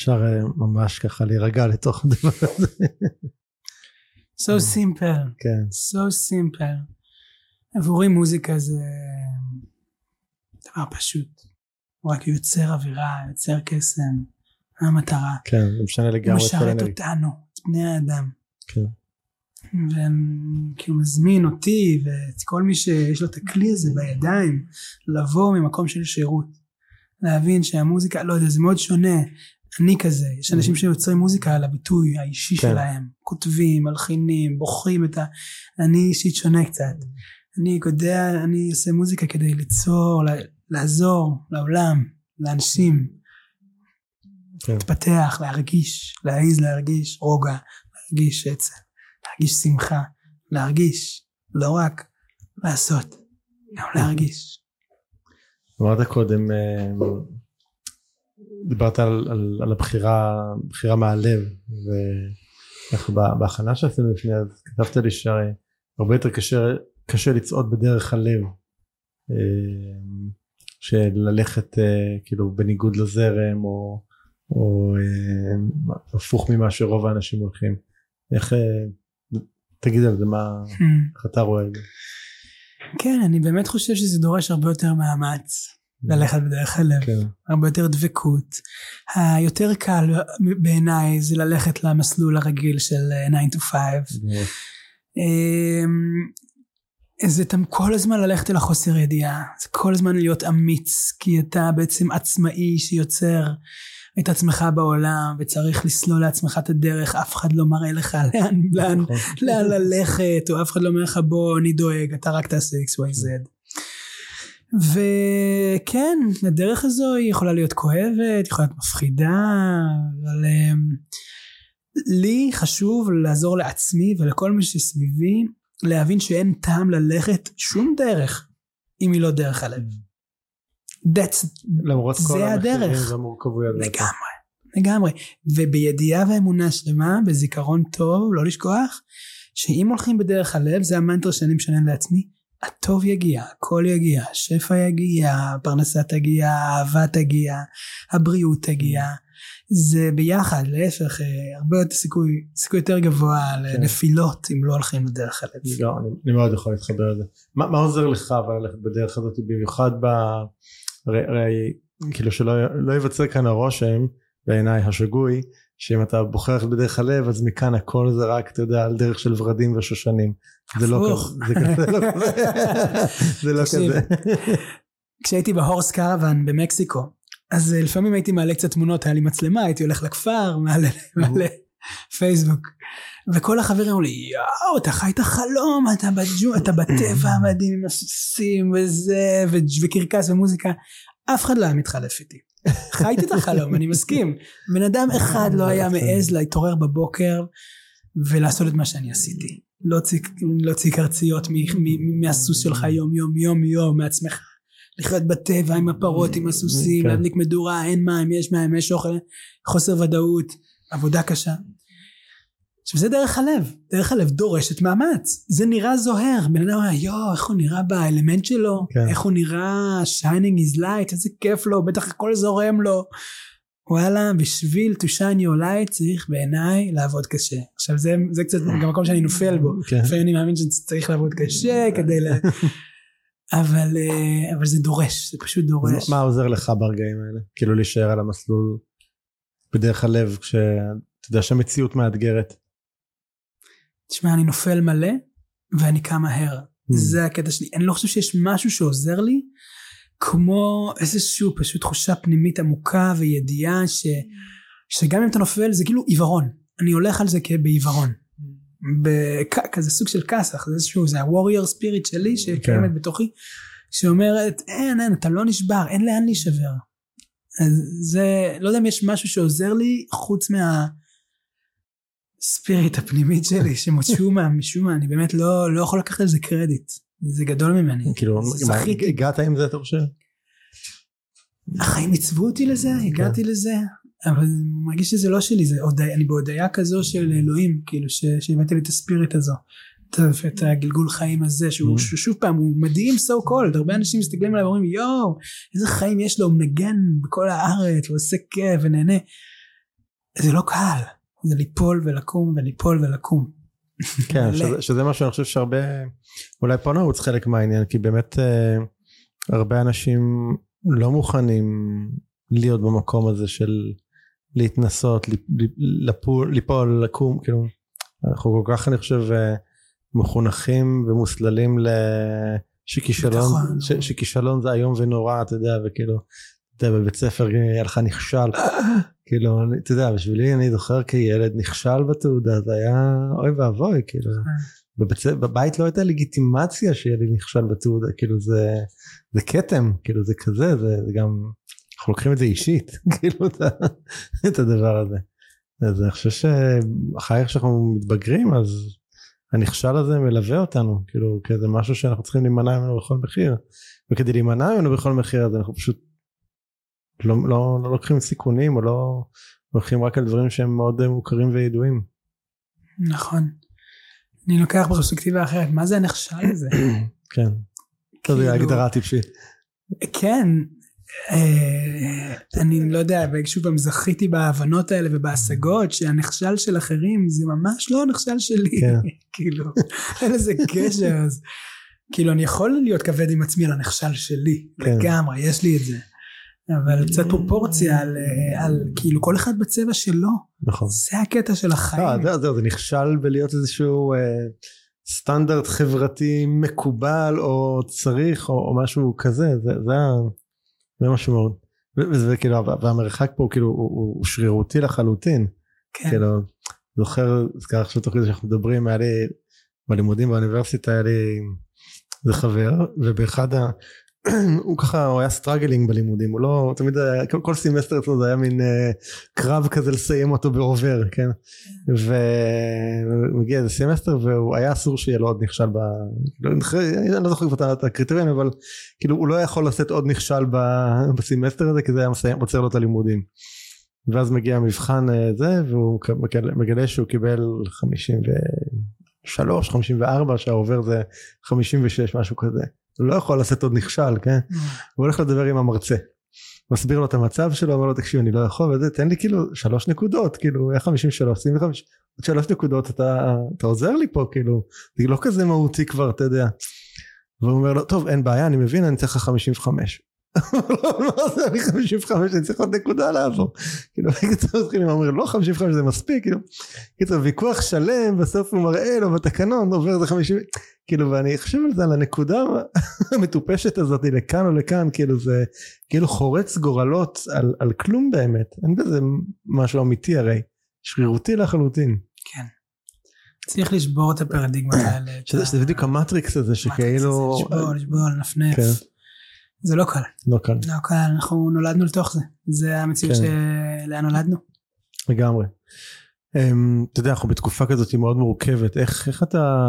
אפשר אה, ממש ככה להירגע לתוך הדבר הזה. so simple, כן. so simple. עבורי מוזיקה זה דבר פשוט. הוא רק יוצר אווירה, יוצר קסם, המטרה. כן, זה משנה לגמרי הוא משרת. אותנו, את בני האדם. כן. וכאילו מזמין אותי ואת כל מי שיש לו את הכלי הזה בידיים לבוא ממקום של שירות להבין שהמוזיקה לא יודע זה מאוד שונה אני כזה יש אנשים שיוצרים מוזיקה על הביטוי האישי כן. שלהם כותבים מלחינים בוחרים את ה... אני אישית שונה קצת אני יודע אני עושה מוזיקה כדי ליצור לעזור לעולם לאנשים כן. להתפתח להרגיש להעיז להרגיש רוגע להרגיש עצב להרגיש שמחה, להרגיש, לא רק לעשות, גם להרגיש. אמרת קודם, אה, דיברת על, על, על הבחירה, בחירה מהלב, ב- בהכנה שעשינו לפני אז כתבת לי שהרי הרבה יותר קשה, קשה לצעוד בדרך הלב, אה, של ללכת אה, כאילו בניגוד לזרם או, או אה, הפוך ממה שרוב האנשים הולכים. איך, תגיד על זה מה, איך אתה רואה את זה? כן, אני באמת חושב שזה דורש הרבה יותר מאמץ ללכת בדרך הלב, כן, הרבה יותר דבקות. היותר קל בעיניי זה ללכת למסלול הרגיל של אה, 9 to 5. אמ, זה אתה כל הזמן ללכת אל החוסר ידיעה, זה כל הזמן להיות אמיץ, כי אתה בעצם עצמאי שיוצר את עצמך בעולם, וצריך לסלול לעצמך את הדרך, אף אחד לא מראה לך לאן, לאן, נכון. לאן ללכת, או אף אחד לא אומר לך בוא אני דואג, אתה רק תעשה XYZ. וכן, הדרך הזו היא יכולה להיות כואבת, יכולה להיות מפחידה, אבל אמ, לי חשוב לעזור לעצמי ולכל מי שסביבי להבין שאין טעם ללכת שום דרך אם היא לא דרך הלב. That's למרות כל המחירים. והמורכבויות. לגמרי, לגמרי. ובידיעה ואמונה שלמה, בזיכרון טוב, לא לשכוח, שאם הולכים בדרך הלב, זה המנטרה שאני משנן לעצמי, הטוב יגיע, הכל יגיע, השפע יגיע, הפרנסה תגיע, האהבה תגיע, הבריאות תגיע. זה ביחד, להפך, אה, הרבה יותר סיכוי, סיכוי יותר גבוה לנפילות אם לא הולכים בדרך הלב. לא, אני, אני מאוד יכול להתחבר לזה. מה, מה עוזר לך אבל ללכת בדרך הזאת במיוחד ב... הרי, הרי כאילו שלא לא ייווצר כאן הרושם בעיניי השגוי שאם אתה בוחר ללכת בדרך הלב אז מכאן הכל זה רק אתה יודע על דרך של ורדים ושושנים. זה לא. כזה. זה לא כזה. לא כזה. כשהייתי בהורס קרוון במקסיקו, אז אה, לפעמים הייתי מעלה קצת תמונות, היה לי מצלמה, הייתי הולך לכפר, מעלה, מעלה פייסבוק. וכל החברים אמרו לי, יואו, אתה חי את החלום, אתה בג'ו, אתה בטבע המדהים עם הסוסים וזה, וקרקס ומוזיקה. אף אחד לא היה מתחלף איתי. חייתי את החלום, אני מסכים. בן אדם אחד לא היה מעז להתעורר בבוקר ולעשות את מה שאני עשיתי. להוציא, להוציא קרציות מ- מהסוס שלך יום יום יום יום מעצמך. לחיות בטבע עם הפרות, עם הסוסים, כן. להדליק מדורה, אין מים, יש מים, יש אוכל, חוסר ודאות, עבודה קשה. עכשיו זה דרך הלב, דרך הלב דורשת מאמץ, זה נראה זוהר, בן אדם אומר יואו איך הוא נראה באלמנט שלו, כן. איך הוא נראה shining his light, איזה כיף לו, בטח הכל זורם לו, וואלה בשביל to shine your light צריך בעיניי לעבוד קשה, עכשיו זה, זה קצת גם מקום שאני נופל בו, כן. לפעמים אני מאמין שצריך לעבוד קשה כדי ל... אבל, אה, אבל זה דורש, זה פשוט דורש. מה עוזר לך ברגעים האלה? כאילו להישאר על המסלול בדרך הלב כשאתה יודע שהמציאות מאתגרת. תשמע, אני נופל מלא, ואני קם מהר. Mm. זה הקטע שלי. אני לא חושב שיש משהו שעוזר לי, כמו איזושהי פשוט תחושה פנימית עמוקה וידיעה ש, שגם אם אתה נופל זה כאילו עיוורון. אני הולך על זה כבעיוורון. בכ- כזה סוג של כסח, זה איזשהו, זה ה-warrior spirit שלי שקיימת בתוכי, שאומרת, אין, אין, אתה לא נשבר, אין לאן להישבר. אז זה, לא יודע אם יש משהו שעוזר לי, חוץ מה... ספיריט הפנימית שלי, שמשום מה, משום מה, אני באמת לא, לא יכול לקחת על זה קרדיט. זה גדול ממני. כאילו זכיתי. הגעת עם זה אתה חושב? החיים עיצבו אותי לזה, הגעתי לזה, אבל אני מרגיש שזה לא שלי, זה אני בהודיה כזו של אלוהים, כאילו, שהבאתי לי את הספיריט הזו. את הגלגול חיים הזה, שהוא Mm. שוב פעם, הוא מדהים so called, הרבה אנשים מסתכלים עליו ואומרים, יואו, איזה חיים יש לו, הוא מנגן בכל הארץ, הוא עושה כיף ונהנה. זה לא קל, זה ליפול ולקום וליפול ולקום. כן. שזה, שזה משהו אני חושב שהרבה, אולי פה נעוץ חלק מהעניין, כי באמת אה, הרבה אנשים לא מוכנים להיות במקום הזה של להתנסות, ליפ- ליפ- לפול, ליפול, לקום, כאילו, אנחנו כל כך אני חושב אה, מחונכים ומוסללים ל... שכישלון. ש, שכישלון זה איום ונורא, אתה יודע, וכאילו, אתה יודע, בבית ספר היה לך נכשל, כאילו, אני- אתה יודע, בשבילי אני זוכר כילד נכשל בתעודה, זה היה אוי ואבוי, כאילו, בבית, ספר- בבית לא הייתה לגיטימציה שיהיה לי נכשל בתעודה, כאילו זה, זה כתם, כאילו זה כזה, זה, זה גם, אנחנו לוקחים את זה אישית, כאילו את, את הדבר הזה. אז אני חושב שאחרי איך שאנחנו מתבגרים, אז הנכשל הזה מלווה אותנו, כאילו כאיזה משהו שאנחנו צריכים להימנע ממנו בכל מחיר, וכדי להימנע ממנו בכל מחיר אז אנחנו פשוט לא, לא, לא לוקחים סיכונים או לא הולכים רק על דברים שהם מאוד מוכרים וידועים. נכון. אני לוקח פרספקטיבה אחרת, מה זה הנכשל הזה? כן. כאילו- זו הגדרה טיפשית. כן, אה, אני לא יודע, שוב פעם זכיתי בהבנות האלה ובהשגות שהנכשל של אחרים זה ממש לא הנכשל שלי, כן. כאילו, אין לזה קשר, אז כאילו אני יכול להיות כבד עם עצמי על הנכשל שלי, כן. לגמרי, יש לי את זה, אבל קצת פרופורציה על, אה, על כאילו כל אחד בצבע שלו, נכון. זה הקטע של החיים, זהו, זהו, זה נכשל בלהיות איזשהו אה, סטנדרט חברתי מקובל או צריך או, או משהו כזה, זה, זה, זה משהו מאוד. ו- וזה כאילו, והמרחק פה כאילו הוא, הוא, הוא שרירותי לחלוטין. כן, כאילו, זוכר, זכר עכשיו תוך כדי שאנחנו מדברים, היה לי, בלימודים באוניברסיטה היה לי איזה חבר, ובאחד ה... הוא ככה, הוא היה struggling בלימודים, הוא לא, תמיד היה, כל, כל סמסטר אצלו זה היה מין אה, קרב כזה לסיים אותו בעובר, כן? והוא הגיע איזה סמסטר והוא היה אסור שיהיה לו עוד נכשל ב... כאילו, אני לא זוכר כבר את הקריטריון, אבל כאילו הוא לא יכול לשאת עוד נכשל ב- בסמסטר הזה, כי זה היה מסיים, עוצר לו את הלימודים. ואז מגיע המבחן אה, זה והוא מגלה שהוא קיבל 53 54 שהעובר זה 56 משהו כזה הוא לא יכול לשאת עוד נכשל כן? הוא הולך לדבר עם המרצה. מסביר לו את המצב שלו אומר לו תקשיב אני לא יכול וזה תן לי כאילו שלוש נקודות כאילו היה 53 25 עוד שלוש נקודות אתה אתה עוזר לי פה כאילו זה לא כזה מהותי כבר אתה יודע. והוא אומר לו טוב אין בעיה אני מבין אני צריך לך 55 לא זה אני 55 אני צריך עוד נקודה לעבור כאילו בקיצור מתחילים אומר לא 55 זה מספיק כאילו קיצור ויכוח שלם בסוף הוא מראה לו בתקנון עובר זה 50 כאילו ואני חושב על זה על הנקודה המטופשת הזאת לכאן או לכאן כאילו זה כאילו חורץ גורלות על, על כלום באמת אין בזה משהו אמיתי הרי שרירותי לחלוטין כן. צריך לשבור את הפרדיגמה האלה. את שזה, בדיוק המטריקס הזה שכאילו לשבור, לשבור, לנפנף. זה לא קל. לא קל לא קל, אנחנו נולדנו לתוך זה. זה המציאות כן. שלאן נולדנו. לגמרי. אמ, אתה יודע אנחנו בתקופה כזאת מאוד מורכבת איך איך אתה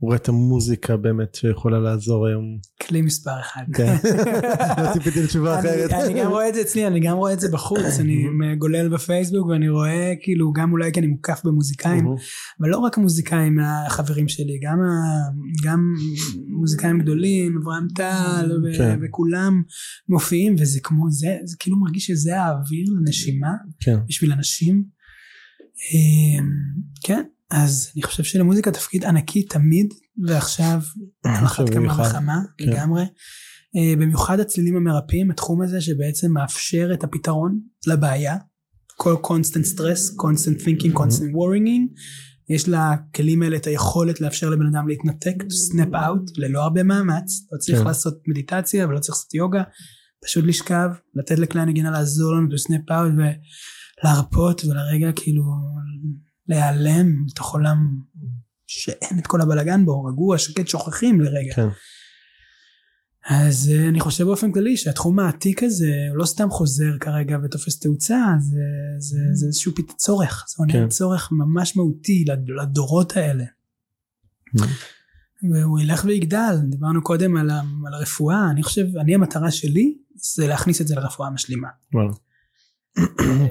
רואה את המוזיקה באמת שיכולה לעזור היום. כלי מספר אחד. כן. לא ציפיתי לתשובה אחרת. אני גם רואה את זה אצלי, אני גם רואה את זה בחוץ, אני גולל בפייסבוק ואני רואה כאילו גם אולי כי אני מוקף במוזיקאים, אבל לא רק מוזיקאים מהחברים שלי, גם, מוזיקאים גדולים, אברהם טל כן. וכולם מופיעים וזה כמו זה, זה כאילו מרגיש שזה האוויר לנשימה כן. בשביל אנשים. אמ, כן, אז אני חושב שלמוזיקה תפקיד ענקי תמיד ועכשיו על אחת כמה. וכמה כן. לגמרי. אה, במיוחד הצלילים המרפאים, התחום הזה שבעצם מאפשר את הפתרון לבעיה. כל constant stress, constant thinking, constant worrying. יש לכלים האלה את היכולת לאפשר לבן אדם להתנתק, to snap out, ללא הרבה מאמץ. לא צריך כן. לעשות מדיטציה ולא צריך לעשות יוגה. פשוט לשכב, לתת לכלי הנגינה לעזור לנו to snap out ולהרפות ולרגע כאילו להיעלם לתוך עולם שאין את כל הבלגן בו, רגוע, שקט, שוכחים לרגע. כן. אז אה, אני חושב באופן כללי שהתחום העתיק הזה הוא לא סתם חוזר כרגע ותופס תאוצה, זה, זה, זה איזשהו פת... צורך, זה עונה כן. צורך ממש מהותי לד- לדורות האלה. והוא ילך ויגדל, דיברנו קודם על, ה- על הרפואה, אני חושב, אני המטרה שלי זה להכניס את זה לרפואה המשלימה. וואלה.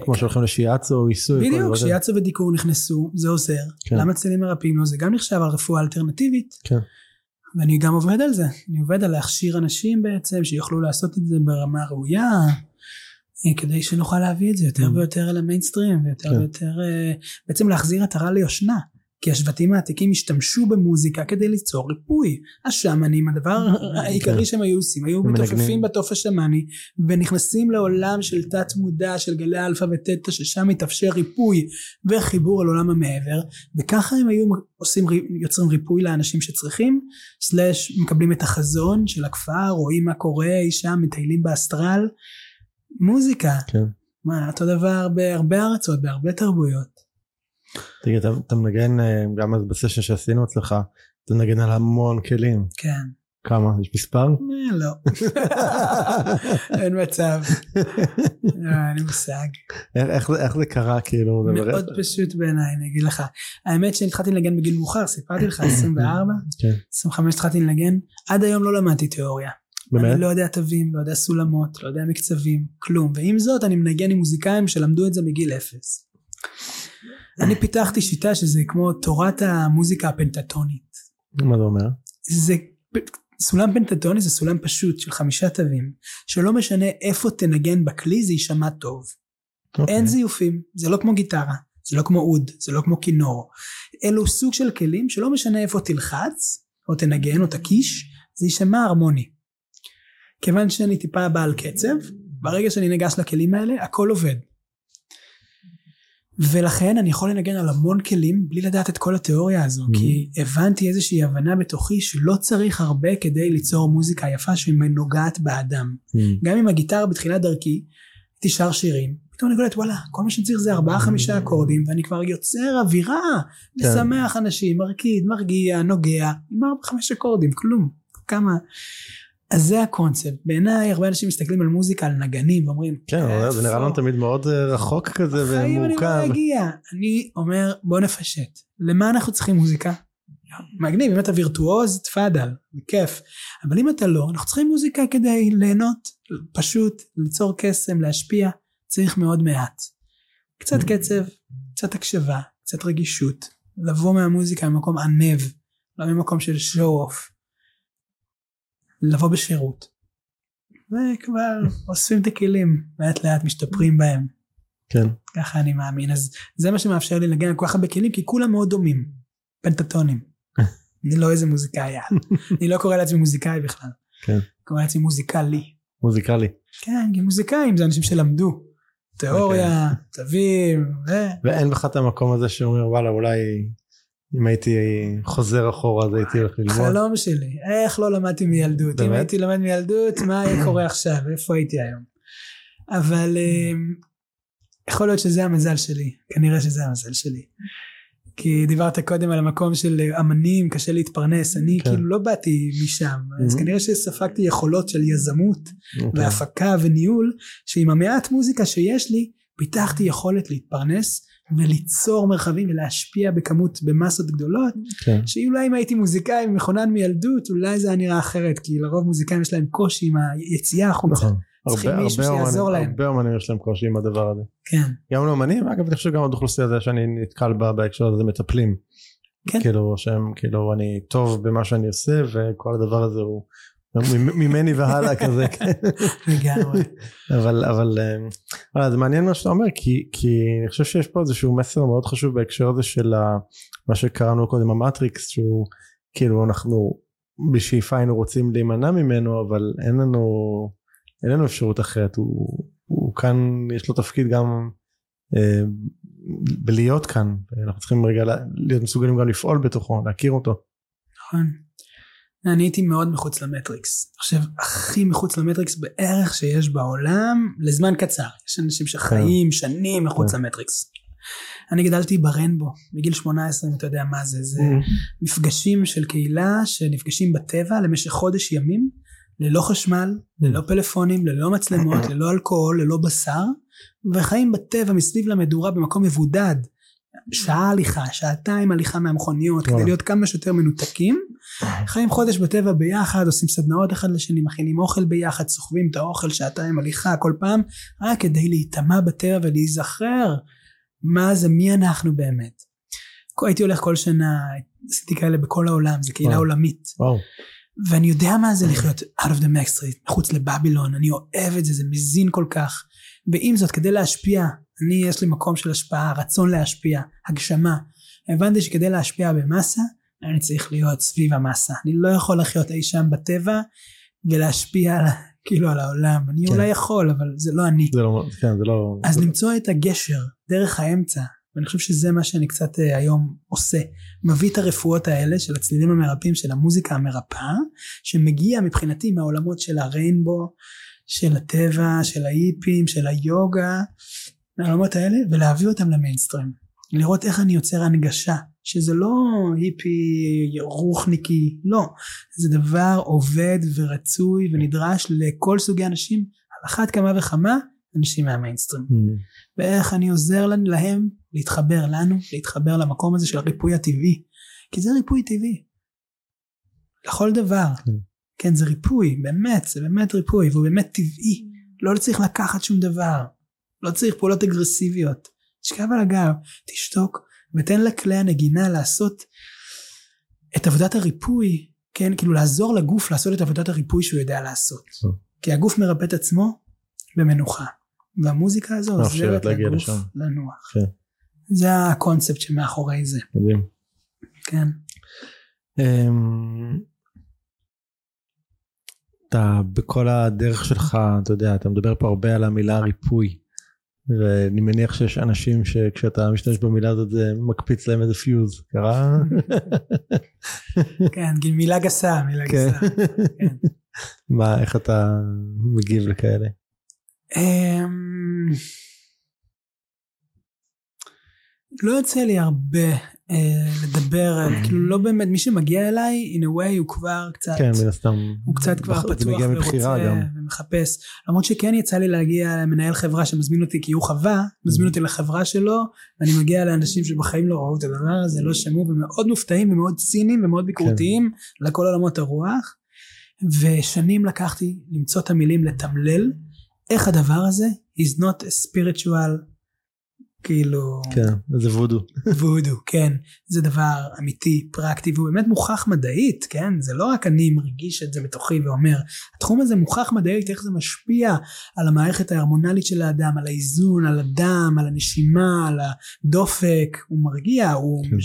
כמו שהולכים לשיאצו או עיסוי. בדיוק. שיאצו ודיקור נכנסו, זה עוזר. כן. למה צלילים מרפאים לא? זה גם נחשב על רפואה אלטרנטיבית. כן. ואני גם עובד על זה. אני עובד על להכשיר אנשים בעצם, שיוכלו לעשות את זה ברמה ראויה. אה, כדי שנוכל להביא את זה יותר Mm. ויותר אל המיינסטרים ויותר כן. ויותר אה, בעצם להחזיר עטרה ליושנה כי השבטים העתיקים השתמשו במוזיקה כדי ליצור ריפוי. השמנים הדבר העיקרי שהם היו עושים היו כן. מתופפים בתוף השמאני ונכנסים לעולם של תת מודע של גלי אלפא ותטא ששם מתאפשר ריפוי וחיבור אל עולם המעבר וככה הם היו עושים יוצרים ריפוי לאנשים שצריכים slash מקבלים את החזון של הכפר רואים מה קורה אי שם מטיילים באסטרל. מוזיקה. כן. מה אותו דבר בהרבה ארצות בהרבה תרבויות תגיד אתה, אתה מנגן אה, גם אז בסשן שעשינו אצלך אתה מנגן על המון כלים. כן. כמה? יש מספר? אה, לא. אין מצב. לא, אין לי מושג. איך, זה- קרה כאילו? מאוד פשוט בעיניי אני אגיד לך. האמת שהתחלתי לנגן בגיל מאוחר סיפרתי לך 24 כן. 25 התחלתי לנגן. עד היום לא למדתי תיאוריה. באמת? אני לא יודע תווים לא יודע סולמות לא יודע מקצבים כלום. ועם זאת אני מנגן עם מוזיקאים שלמדו את זה מגיל אפס אני פיתחתי שיטה שזה כמו תורת המוזיקה הפנטטונית. מה זה אומר? זה סולם פנטטוני זה סולם פשוט של חמישה תווים שלא משנה איפה תנגן בכלי זה יישמע טוב. אוקיי. אין זיופים זה לא כמו גיטרה זה לא כמו אוד זה לא כמו כינור. אלו סוג של כלים שלא משנה איפה תלחץ או תנגן או תקיש זה יישמע הרמוני. כיוון שאני טיפה בעל קצב ברגע שאני ניגש לכלים האלה הכל עובד ולכן אני יכול לנגן על המון כלים בלי לדעת את כל התיאוריה הזו Mhm. כי הבנתי איזושהי הבנה בתוכי שלא צריך הרבה כדי ליצור מוזיקה יפה שנוגעת באדם Mm. גם עם הגיטרה בתחילת דרכי הייתי שר שירים פתאום אני קולט וואלה כל מה שצריך זה ארבעה חמישה אקורדים ואני כבר יוצר אווירה כן. משמח אנשים מרקיד מרגיע נוגע עם ארבע חמש אקורדים כלום כמה אז זה הקונספט. בעיניי הרבה אנשים מסתכלים על מוזיקה על נגנים ואומרים כן אבל זה נראה לנו "איפה?" תמיד מאוד אה, רחוק כזה בחיים אני לא ומורכב. אגיע. אני אומר בוא נפשט. למה אנחנו צריכים מוזיקה? מגניב אם אתה וירטואוז תפאדל זה כיף. אבל אם אתה לא אנחנו צריכים מוזיקה כדי ליהנות פשוט ליצור קסם להשפיע. צריך מאוד מעט. קצת קצב קצת הקשבה קצת רגישות. לבוא מהמוזיקה ממקום ענב לא ממקום של show off לבוא בשירות וכבר אוספים את הכלים לאט לאט משתפרים בהם כן. ככה אני מאמין אז זה מה שמאפשר לי לנגן על כל כך הרבה כלים כי כולם מאוד דומים פנטטונים אני לא איזה מוזיקאי. אני לא קורא לעצמי מוזיקאי בכלל כן. קורא לעצמי מוזיקלי מוזיקלי. כן כי מוזיקאים זה אנשים שלמדו תיאוריה תווים ו... ואין בך את המקום הזה שאומר וואלה אולי אם הייתי חוזר אחורה אז הייתי הולך ללמוד. חלום שלי איך לא למדתי מילדות אם באמת? הייתי לומד מילדות מה היה קורה עכשיו איפה הייתי היום אבל אמ, יכול להיות שזה המזל שלי כנראה שזה המזל שלי כי דיברת קודם על המקום של אמנים קשה להתפרנס אני כן. כאילו לא באתי משם אז Mhm. כנראה שספגתי יכולות של יזמות אוקיי. והפקה וניהול שעם המעט מוזיקה שיש לי פיתחתי יכולת להתפרנס וליצור מרחבים ולהשפיע בכמות במסות גדולות כן. שאולי אם הייתי מוזיקאי מכונן מילדות אולי זה היה נראה אחרת כי לרוב מוזיקאים יש להם קושי עם היציאה החוצה נכון. צריכים הרבה- מישהו הרבה שיעזור אומנים- להם. הרבה אומנים יש להם קושי עם הדבר הזה. כן גם לאומנים אגב אני חושב גם עוד אוכלוסייה זה שאני נתקל בה בהקשר הזה מטפלים. כן. כאילו שהם כאילו אני טוב במה שאני עושה וכל הדבר הזה הוא ממני והלאה כזה. כן. לגמרי אבל אבל אה, וואלה, זה מעניין מה שאתה אומר כי כי אני חושב שיש פה איזשהו מסר מאוד חשוב בהקשר הזה של ה- מה שקראנו קודם המטריקס שהוא כאילו אנחנו בשאיפה היינו רוצים להימנע ממנו אבל אין לנו אין לנו אפשרות אחרת הוא, הוא כאן יש לו תפקיד גם אה, בלהיות כאן אנחנו צריכים רגע לה- להיות מסוגלים גם לפעול בתוכו להכיר אותו. נכון אני הייתי מאוד מחוץ למטריקס. חושב הכי מחוץ למטריקס בערך שיש בעולם לזמן קצר. יש אנשים שחיים שנים מחוץ כן. למטריקס. אני גדלתי ברנבו בגיל 18 אם אתה יודע מה זה. זה מפגשים של קהילה שנפגשים בטבע למשך חודש ימים ללא חשמל, ללא פלאפונים, ללא מצלמות, ללא אלכוהול, ללא בשר וחיים בטבע מסביב למדורה במקום מבודד שעה הליכה, שעתיים הליכה מהמכוניות כדי. להיות כמה שיותר מנותקים חיים חודש בטבע ביחד, עושים סדנאות אחד לשני, מכינים אוכל ביחד, סוחבים את האוכל שעתיים הליכה כל פעם רק כדי להיטמע בטבע ולהיזכר מה זה, מי אנחנו באמת. הייתי הולך כל שנה, עשיתי כאלה בכל העולם, זו קהילה. עולמית. וואו. ואני יודע מה זה לחיות out of the max street, מחוץ לבבילון, אני אוהב את זה, זה מזין כל כך. ועם זאת, כדי להשפיע, אני, יש לי מקום של השפעה, רצון להשפיע, הגשמה. הבנתי שכדי להשפיע במסה, אני צריך להיות סביב המסה. אני לא יכול לחיות אי שם בטבע ולהשפיע על, כאילו על העולם. אני כן. אולי יכול, אבל זה לא אני. זה לא, כן, זה לא... אז זה... למצוא את הגשר, דרך האמצע, ואני חושב שזה מה שאני קצת אה, היום עושה. מביא את הרפואות האלה של הצלילים המרפאים, של המוזיקה המרפאה, שמגיע מבחינתי מהעולמות של הריינבו, של הטבע, של ההיפים, של היוגה, מהעולמות האלה, ולהביא אותם למיינסטרים. לראות איך אני יוצר הנגשה, שזה לא היפי רוחניקי, לא. זה דבר עובד ורצוי ונדרש לכל סוגי אנשים, על אחת כמה וכמה אנשים מהמיינסטרים. Mm, ואיך אני עוזר להם- להם להתחבר לנו, להתחבר למקום הזה של הריפוי הטבעי. כי זה ריפוי טבעי. לכל דבר. כן. כן, זה ריפוי, באמת, זה באמת ריפוי, והוא באמת טבעי. לא צריך לקחת שום דבר. לא צריך פעולות אגרסיביות. תשכב על הגב, תשתוק, ותן לכלי הנגינה לעשות את עבודת הריפוי, כן, כאילו לעזור לגוף לעשות את עבודת הריפוי שהוא יודע לעשות. טוב. כי הגוף מרפא את עצמו במנוחה. והמוזיקה הזו מאפשרת עוזרת לגוף לשם. לנוח. כן. זה הקונספט שמאחורי זה, מדהים. כן. אמ, אתה בכל הדרך שלך, אתה יודע, אתה מדבר פה הרבה על המילה ריפוי. ואני מניח שיש אנשים שכשאתה משתמש במילה הזאת זה מקפיץ להם איזה פיוז, קרה? כן, מילה גסה, מילה כן. גסה. כן. מה, איך אתה מגיב לכאלה? לא יוצא לי הרבה אה, לדבר על, כאילו לא באמת, מי שמגיע אליי, in a way הוא כבר קצת, כן, מן הסתם. הוא קצת כבר פתוח ורוצה גם. ומחפש. למרות שכן יצא לי להגיע למנהל חברה שמזמין אותי כי הוא חווה, מזמין אותי לחברה שלו, ואני מגיע לאנשים שבחיים לא ראו את הדבר הזה, לא שמעו, ומאוד מופתעים ומאוד ציניים ומאוד ביקורתיים לכל עולמות הרוח. ושנים לקחתי למצוא את המילים לתמלל איך הדבר הזה is not a spiritual כאילו כן, זה וודו. וודו כן זה דבר אמיתי פרקטי והוא באמת מוכח מדעית כן זה לא רק אני מרגיש את זה בתוכי ואומר התחום הזה מוכח מדעית איך זה משפיע על המערכת ההרמונלית של האדם על האיזון על הדם על הנשימה על הדופק הוא מרגיע הוא כן.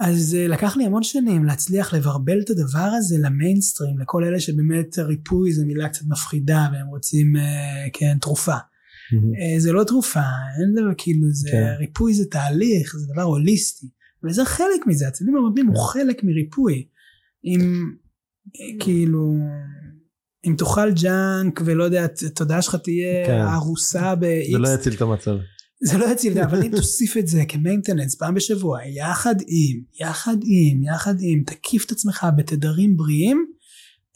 אז אה, לקח לי המון שנים להצליח לברבל את הדבר הזה למיינסטרים לכל אלה שבאמת ריפוי זה מילה קצת מפחידה והם רוצים אה, כן תרופה אה, זה לא תרופה אין דבר כאילו זה כן. ריפוי זה תהליך זה דבר הוליסטי וזה חלק מזה הצדדים הרבים הוא חלק מריפוי אם אה, כאילו אם תאכל junk ולא יודע התודעה שלך תהיה כן. הרוסה ב-X זה לא יציל את המצב. זה לא יציל, אבל אם תוסיף את זה כ maintenance פעם בשבוע, יחד עם, יחד עם, יחד עם, תקיף את עצמך בתדרים בריאים,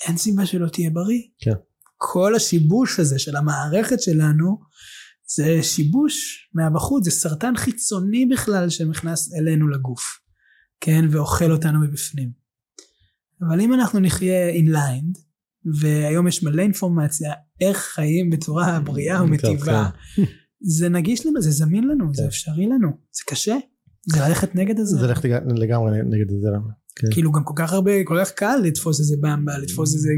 אין סיבה שלא תהיה בריא. כן. כל השיבוש הזה של המערכת שלנו, זה שיבוש מהבחוץ, זה סרטן חיצוני בכלל שנכנס אלינו לגוף, כן, ואוכל אותנו מבפנים. אבל אם אנחנו נחיה aligned, והיום יש מלא אינפורמציה איך חיים בצורה בריאה ומטיבה, זה נגיש לנו, זה זמין לנו, זה כן. אפשרי לנו, זה קשה, זה ללכת נגד הזה. זה ללכת לג- לגמרי נגד זה. כן. כאילו גם כל כך הרבה, כל כך קל לתפוס איזה במבה, לתפוס איזה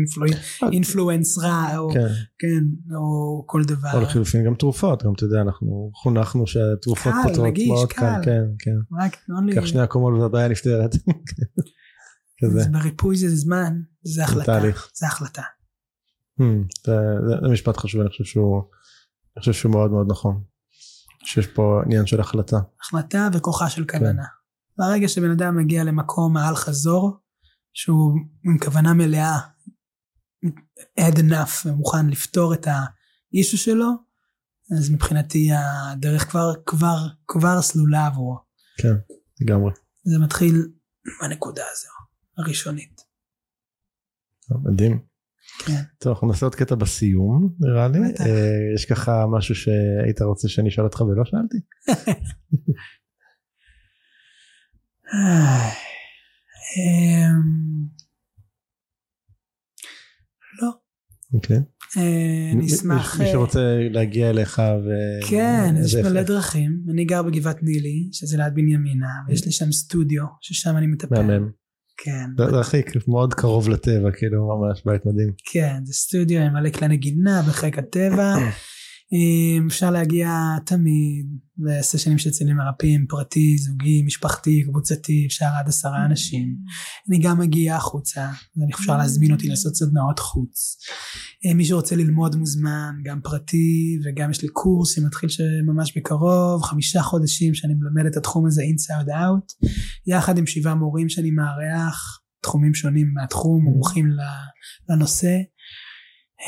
אינפלואנס רע, או כן. כן, או כל דבר. או לחילופין גם תרופות, גם אתה יודע, אנחנו חונכנו שהתרופות קל, פותרות נגיש, מאוד קל. קל, כן, כן. רק תנו לי, קח שני אקומול והבעיה נפתרת. כזה, בריפוי זה זמן, זה החלטה, תהליך. זה החלטה. Hmm, זה זה- זה משפט חשוב, אני חושב שהוא אני חושב שהוא מאוד מאוד נכון. שיש פה עניין של החלטה. החלטה וכוחה של כן. ברגע שבן אדם מגיע למקום מעל חזור, שהוא עם כוונה מלאה, had enough ומוכן לפתור את האישו שלו, אז מבחינתי הדרך כבר, כבר, כבר סלולה עבורו. כן, לגמרי. זה מתחיל בנקודה הזו, הראשונית. מדהים. כן. טוב, אנחנו נעשה עוד קטע בסיום, נראה לי. בטח. אה, יש ככה משהו שהיית רוצה שאני אשאל אותך ולא שאלתי? אמ, לא. אוקיי. אה, מי- אני אשמח... מי אה, שרוצה להגיע אליך ו... כן, יש מלא. דרכים. אני גר בגבעת נילי, שזה ליד בנימינה, ויש לי שם סטודיו, ששם אני מטפל. מהמם. כן. זה הכי מאוד קרוב לטבע, כאילו ממש בית מדהים. כן, זה סטודיו עם מלא כלי נגינה בחיק הטבע. אה, אפשר להגיע תמיד לסשנים של צלילים מרפאים, פרטי, זוגי, משפחתי, קבוצתי, אפשר עד עשרה אנשים. אני גם מגיע החוצה, ואני אפשר להזמין אותי לעשות סדנאות חוץ. אה, מי שרוצה ללמוד מוזמן, גם פרטי, וגם יש לי קורס שמתחיל ממש בקרוב, חמישה חודשים שאני מלמד את התחום הזה inside out, יחד עם שבעה מורים שאני מארח, תחומים שונים מהתחום, מומחים לנושא.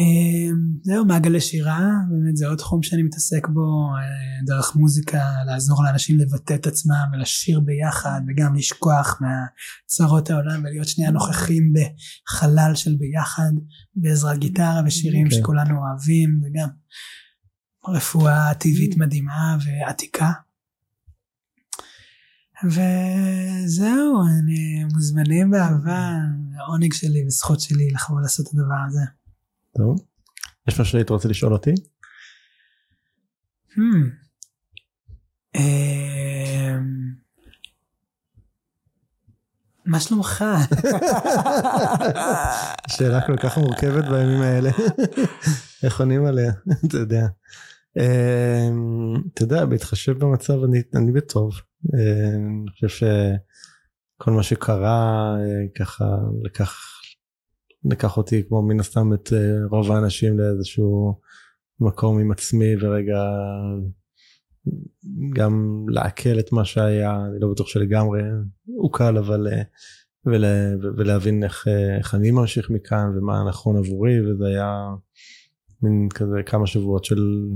אמ, זהו מעגלי שירה באמת זה עוד תחום שאני מתעסק בו אה, דרך מוזיקה לעזור לאנשים לבטא את עצמם ולשיר ביחד וגם לשכוח מהצרות העולם ולהיות שנייה נוכחים בחלל של ביחד בעזרת גיטרה ושירים okay. אוקיי. שכולנו אוהבים וגם רפואה טבעית מדהימה ועתיקה וזהו אני מוזמנים באהבה העונג שלי וזכות שלי לחבור לעשות את הדבר הזה טוב. יש משהו שהיית רוצה לשאול אותי? Hmm. אמ, מה שלומך? שאלה כל כך מורכבת בימים האלה. איך עונים עליה? אתה יודע. אמ, אתה יודע, בהתחשב במצב אני בטוב. אמ, אני חושב שכל מה שקרה אה, ככה לקח לקח אותי כמו מן הסתם את אה, רוב האנשים לאיזשהו מקום עם עצמי ורגע גם לעכל את מה שהיה אני לא בטוח שלגמרי הוא קל אבל אה, ולה, ולהבין איך, אה, איך אני ממשיך מכאן ומה נכון עבורי וזה היה מין כזה כמה שבועות של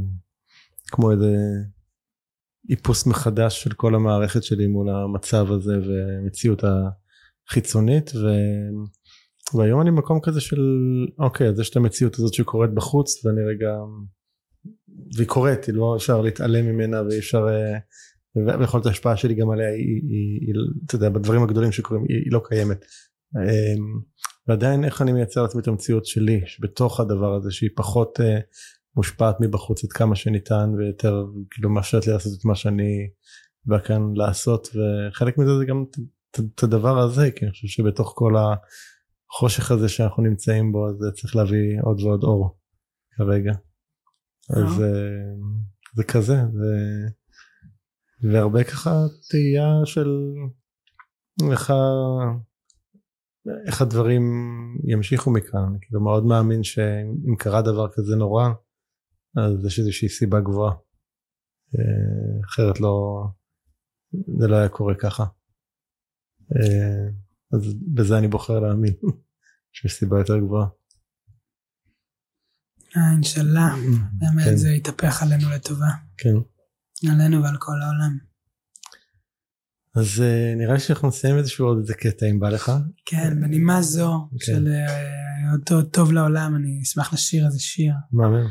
כמו איזה איפוס מחדש של כל המערכת שלי מול המצב הזה ומציאות החיצונית. ו... והיום אני במקום כזה של אוקיי אז יש את המציאות הזאת שקורית בחוץ ואני רגע והיא קורית היא לא אפשר להתעלם ממנה ואי אפשר אה, ויכול להיות ההשפעה שלי גם עליה היא, היא, היא אתה יודע בדברים הגדולים שקורים היא, היא לא קיימת. אמ, ועדיין איך אני מייצר לעצמי את המציאות שלי שבתוך הדבר הזה שהיא פחות אה, מושפעת מבחוץ עד כמה שניתן ויותר כאילו מאפשרת לי לעשות את מה שאני בא כאן לעשות וחלק מזה זה גם את הדבר הזה כי אני חושב שבתוך כל ה... החושך הזה שאנחנו נמצאים בו אז צריך להביא עוד ועוד אור כרגע. אז אה, זה כזה זה... והרבה ככה תהייה של איך, ה... איך הדברים ימשיכו מכאן כאילו מאוד מאמין שאם קרה דבר כזה נורא אז יש איזושהי סיבה גבוהה אה, אחרת לא זה לא היה קורה ככה. אה, אז בזה אני בוחר להאמין שיש סיבה יותר גבוהה. אה, אינשאללה, באמת כן. זה יתהפך עלינו לטובה. כן. עלינו ועל כל העולם. אז uh, נראה לי שאנחנו נסיים איזשהו עוד איזה קטע אם בא לך. כן, בנימה זו כן. של uh, טוב לעולם, אני אשמח לשיר איזה שיר. מהמם.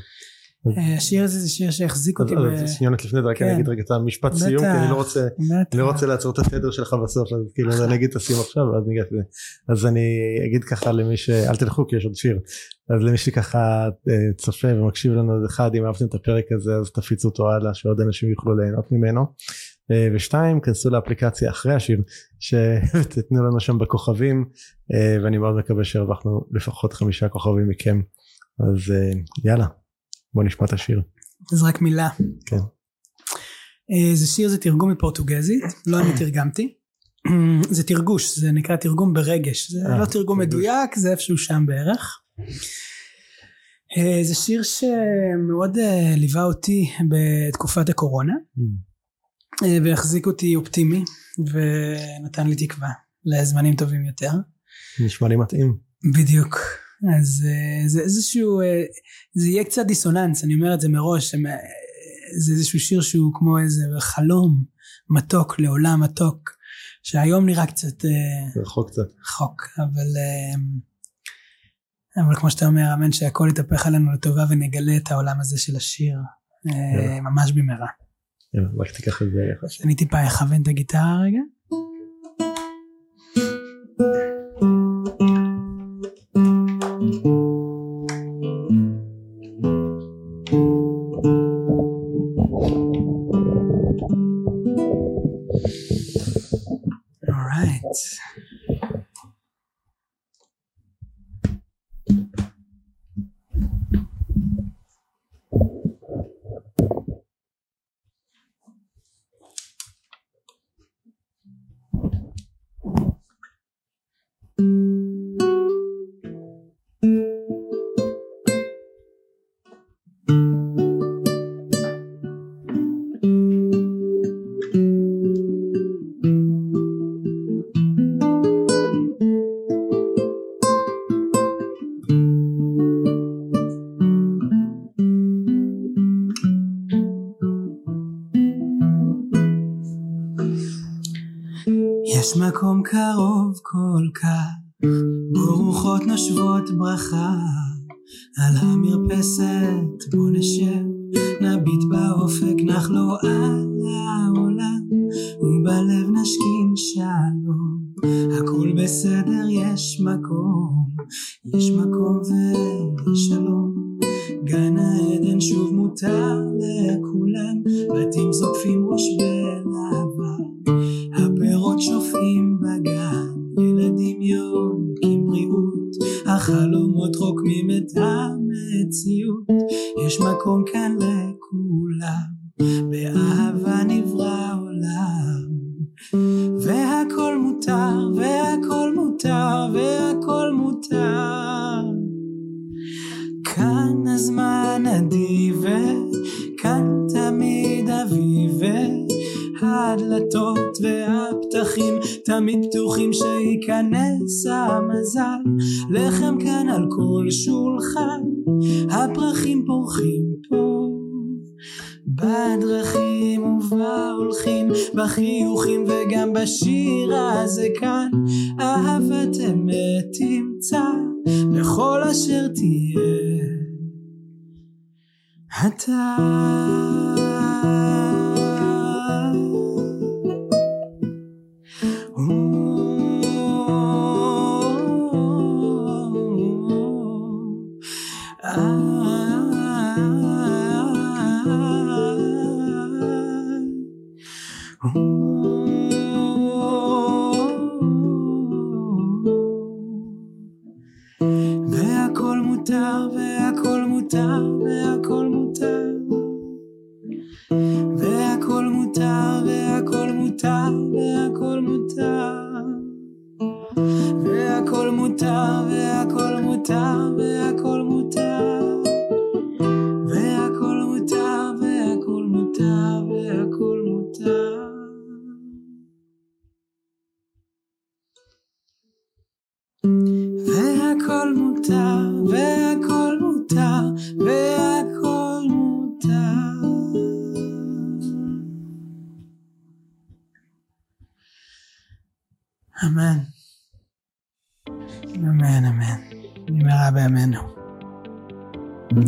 אה, השיר הזה זה שיר שהחזיק אותי. אז שניונת לפני זה רק אני כן. אגיד רגע את המשפט סיום כי אני לא רוצה אני לא רוצה לעצור את התדר שלך בסוף אז כאילו אני אגיד את הסיום עכשיו ואז ניגש לזה. אז אני אגיד ככה למי ש... אל תלכו כי יש עוד שיר. אז למי שככה אה, צופה ומקשיב לנו אז אחד אם אהבתם את הפרק הזה אז תפיצו אותו הלאה שעוד אנשים יוכלו ליהנות ממנו. אה, ושתיים כנסו לאפליקציה אחרי השיר שתתנו לנו שם בכוכבים ואני מאוד מקווה שהרווחנו לפחות חמישה כוכבים מכם אז יאללה בוא נשמע את השיר. אז רק מילה. כן. אה, זה שיר זה תרגום מפורטוגזית, לא אני תרגמתי. זה תרגוש, זה נקרא תרגום ברגש, זה אה, לא תרגום מדויק, זה איפשהו שם בערך. אה, זה שיר שמאוד ליווה אותי בתקופת הקורונה, mm. והחזיק אותי אופטימי, ונתן לי תקווה לזמנים טובים יותר. נשמע לי מתאים. בדיוק. אז אה, זה איזשהו, אה, זה יהיה קצת דיסוננס, אני אומר את זה מראש, אה, זה איזשהו שיר שהוא כמו איזה חלום מתוק לעולם מתוק, שהיום נראה קצת... רחוק קצת. רחוק, אבל... אבל כמו שאתה אומר, אמן שהכל יתהפך עלינו לטובה ונגלה את העולם הזה של השיר ממש במהרה. רק תיקח את זה יחד. אני טיפה אכוון את הגיטרה רגע. רוחות נושבות ברכה, על המרפסת בוא נשב, נביט באופק נחלו על העולם, ובלב נשכין שלום, הכל בסדר יש מקום, יש מקום ויש שלום. גן העדן שוב מותר לכולם, בתים זוקפים ראש בלבן. אמן. אמן, אמן. במהרה בימינו.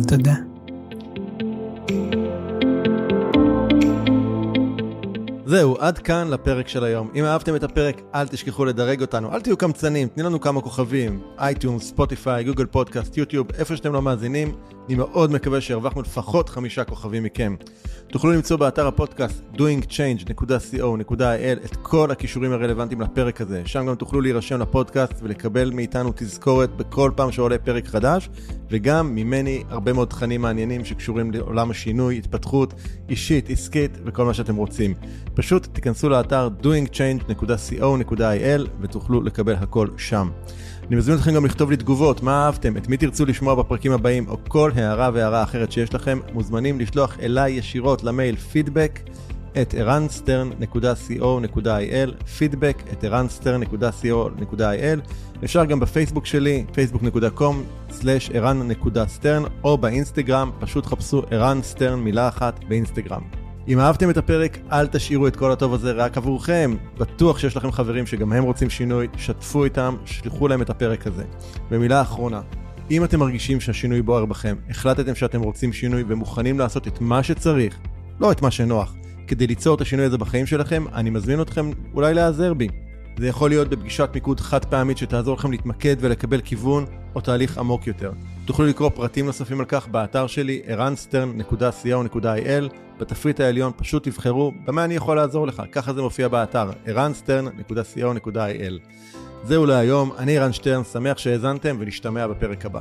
תודה. זהו, עד כאן לפרק של היום. אם אהבתם את הפרק, אל תשכחו לדרג אותנו, אל תהיו קמצנים, תנו לנו כמה כוכבים, iTunes, ספוטיפיי, גוגל פודקאסט, יוטיוב, איפה שאתם לא מאזינים, אני מאוד מקווה שהרווחנו לפחות חמישה כוכבים מכם. תוכלו למצוא באתר הפודקאסט doingchange.co.il את כל הקישורים הרלוונטיים לפרק הזה, שם גם תוכלו להירשם לפודקאסט ולקבל מאיתנו תזכורת בכל פעם שעולה פרק חדש, וגם ממני הרבה מאוד תכנים מעניינים שקשורים לעולם השינוי, התפתחות אישית, עסקית וכל מה שאתם רוצים. פשוט תיכנסו לאתר doingchange.co.il ותוכלו לקבל הכל שם. אני מזמין אתכם גם לכתוב לי תגובות, מה אהבתם, את מי תרצו לשמוע בפרקים הבאים, או כל הערה והערה אחרת שיש לכם, מוזמנים לשלוח אליי ישירות למייל פידבק את ערנסטרן.co.il, פידבק את ערנסטרן.co.il, אפשר גם בפייסבוק שלי, facebook.com/ערן.סטרן, או באינסטגרם, פשוט חפשו ערן סטרן מילה אחת באינסטגרם. אם אהבתם את הפרק, אל תשאירו את כל הטוב הזה רק עבורכם. בטוח שיש לכם חברים שגם הם רוצים שינוי, שתפו איתם, שלחו להם את הפרק הזה. ומילה אחרונה, אם אתם מרגישים שהשינוי בוער בכם, החלטתם שאתם רוצים שינוי ומוכנים לעשות את מה שצריך, לא את מה שנוח, כדי ליצור את השינוי הזה בחיים שלכם, אני מזמין אתכם אולי להיעזר בי. זה יכול להיות בפגישת מיקוד חד פעמית שתעזור לכם להתמקד ולקבל כיוון או תהליך עמוק יותר. תוכלו לקרוא פרטים נוספים על כך באתר שלי ערנסטרן.co.il בתפריט העליון פשוט תבחרו במה אני יכול לעזור לך, ככה זה מופיע באתר ערנסטרן.co.il זהו להיום, אני רן שטרן, שמח שהאזנתם ונשתמע בפרק הבא.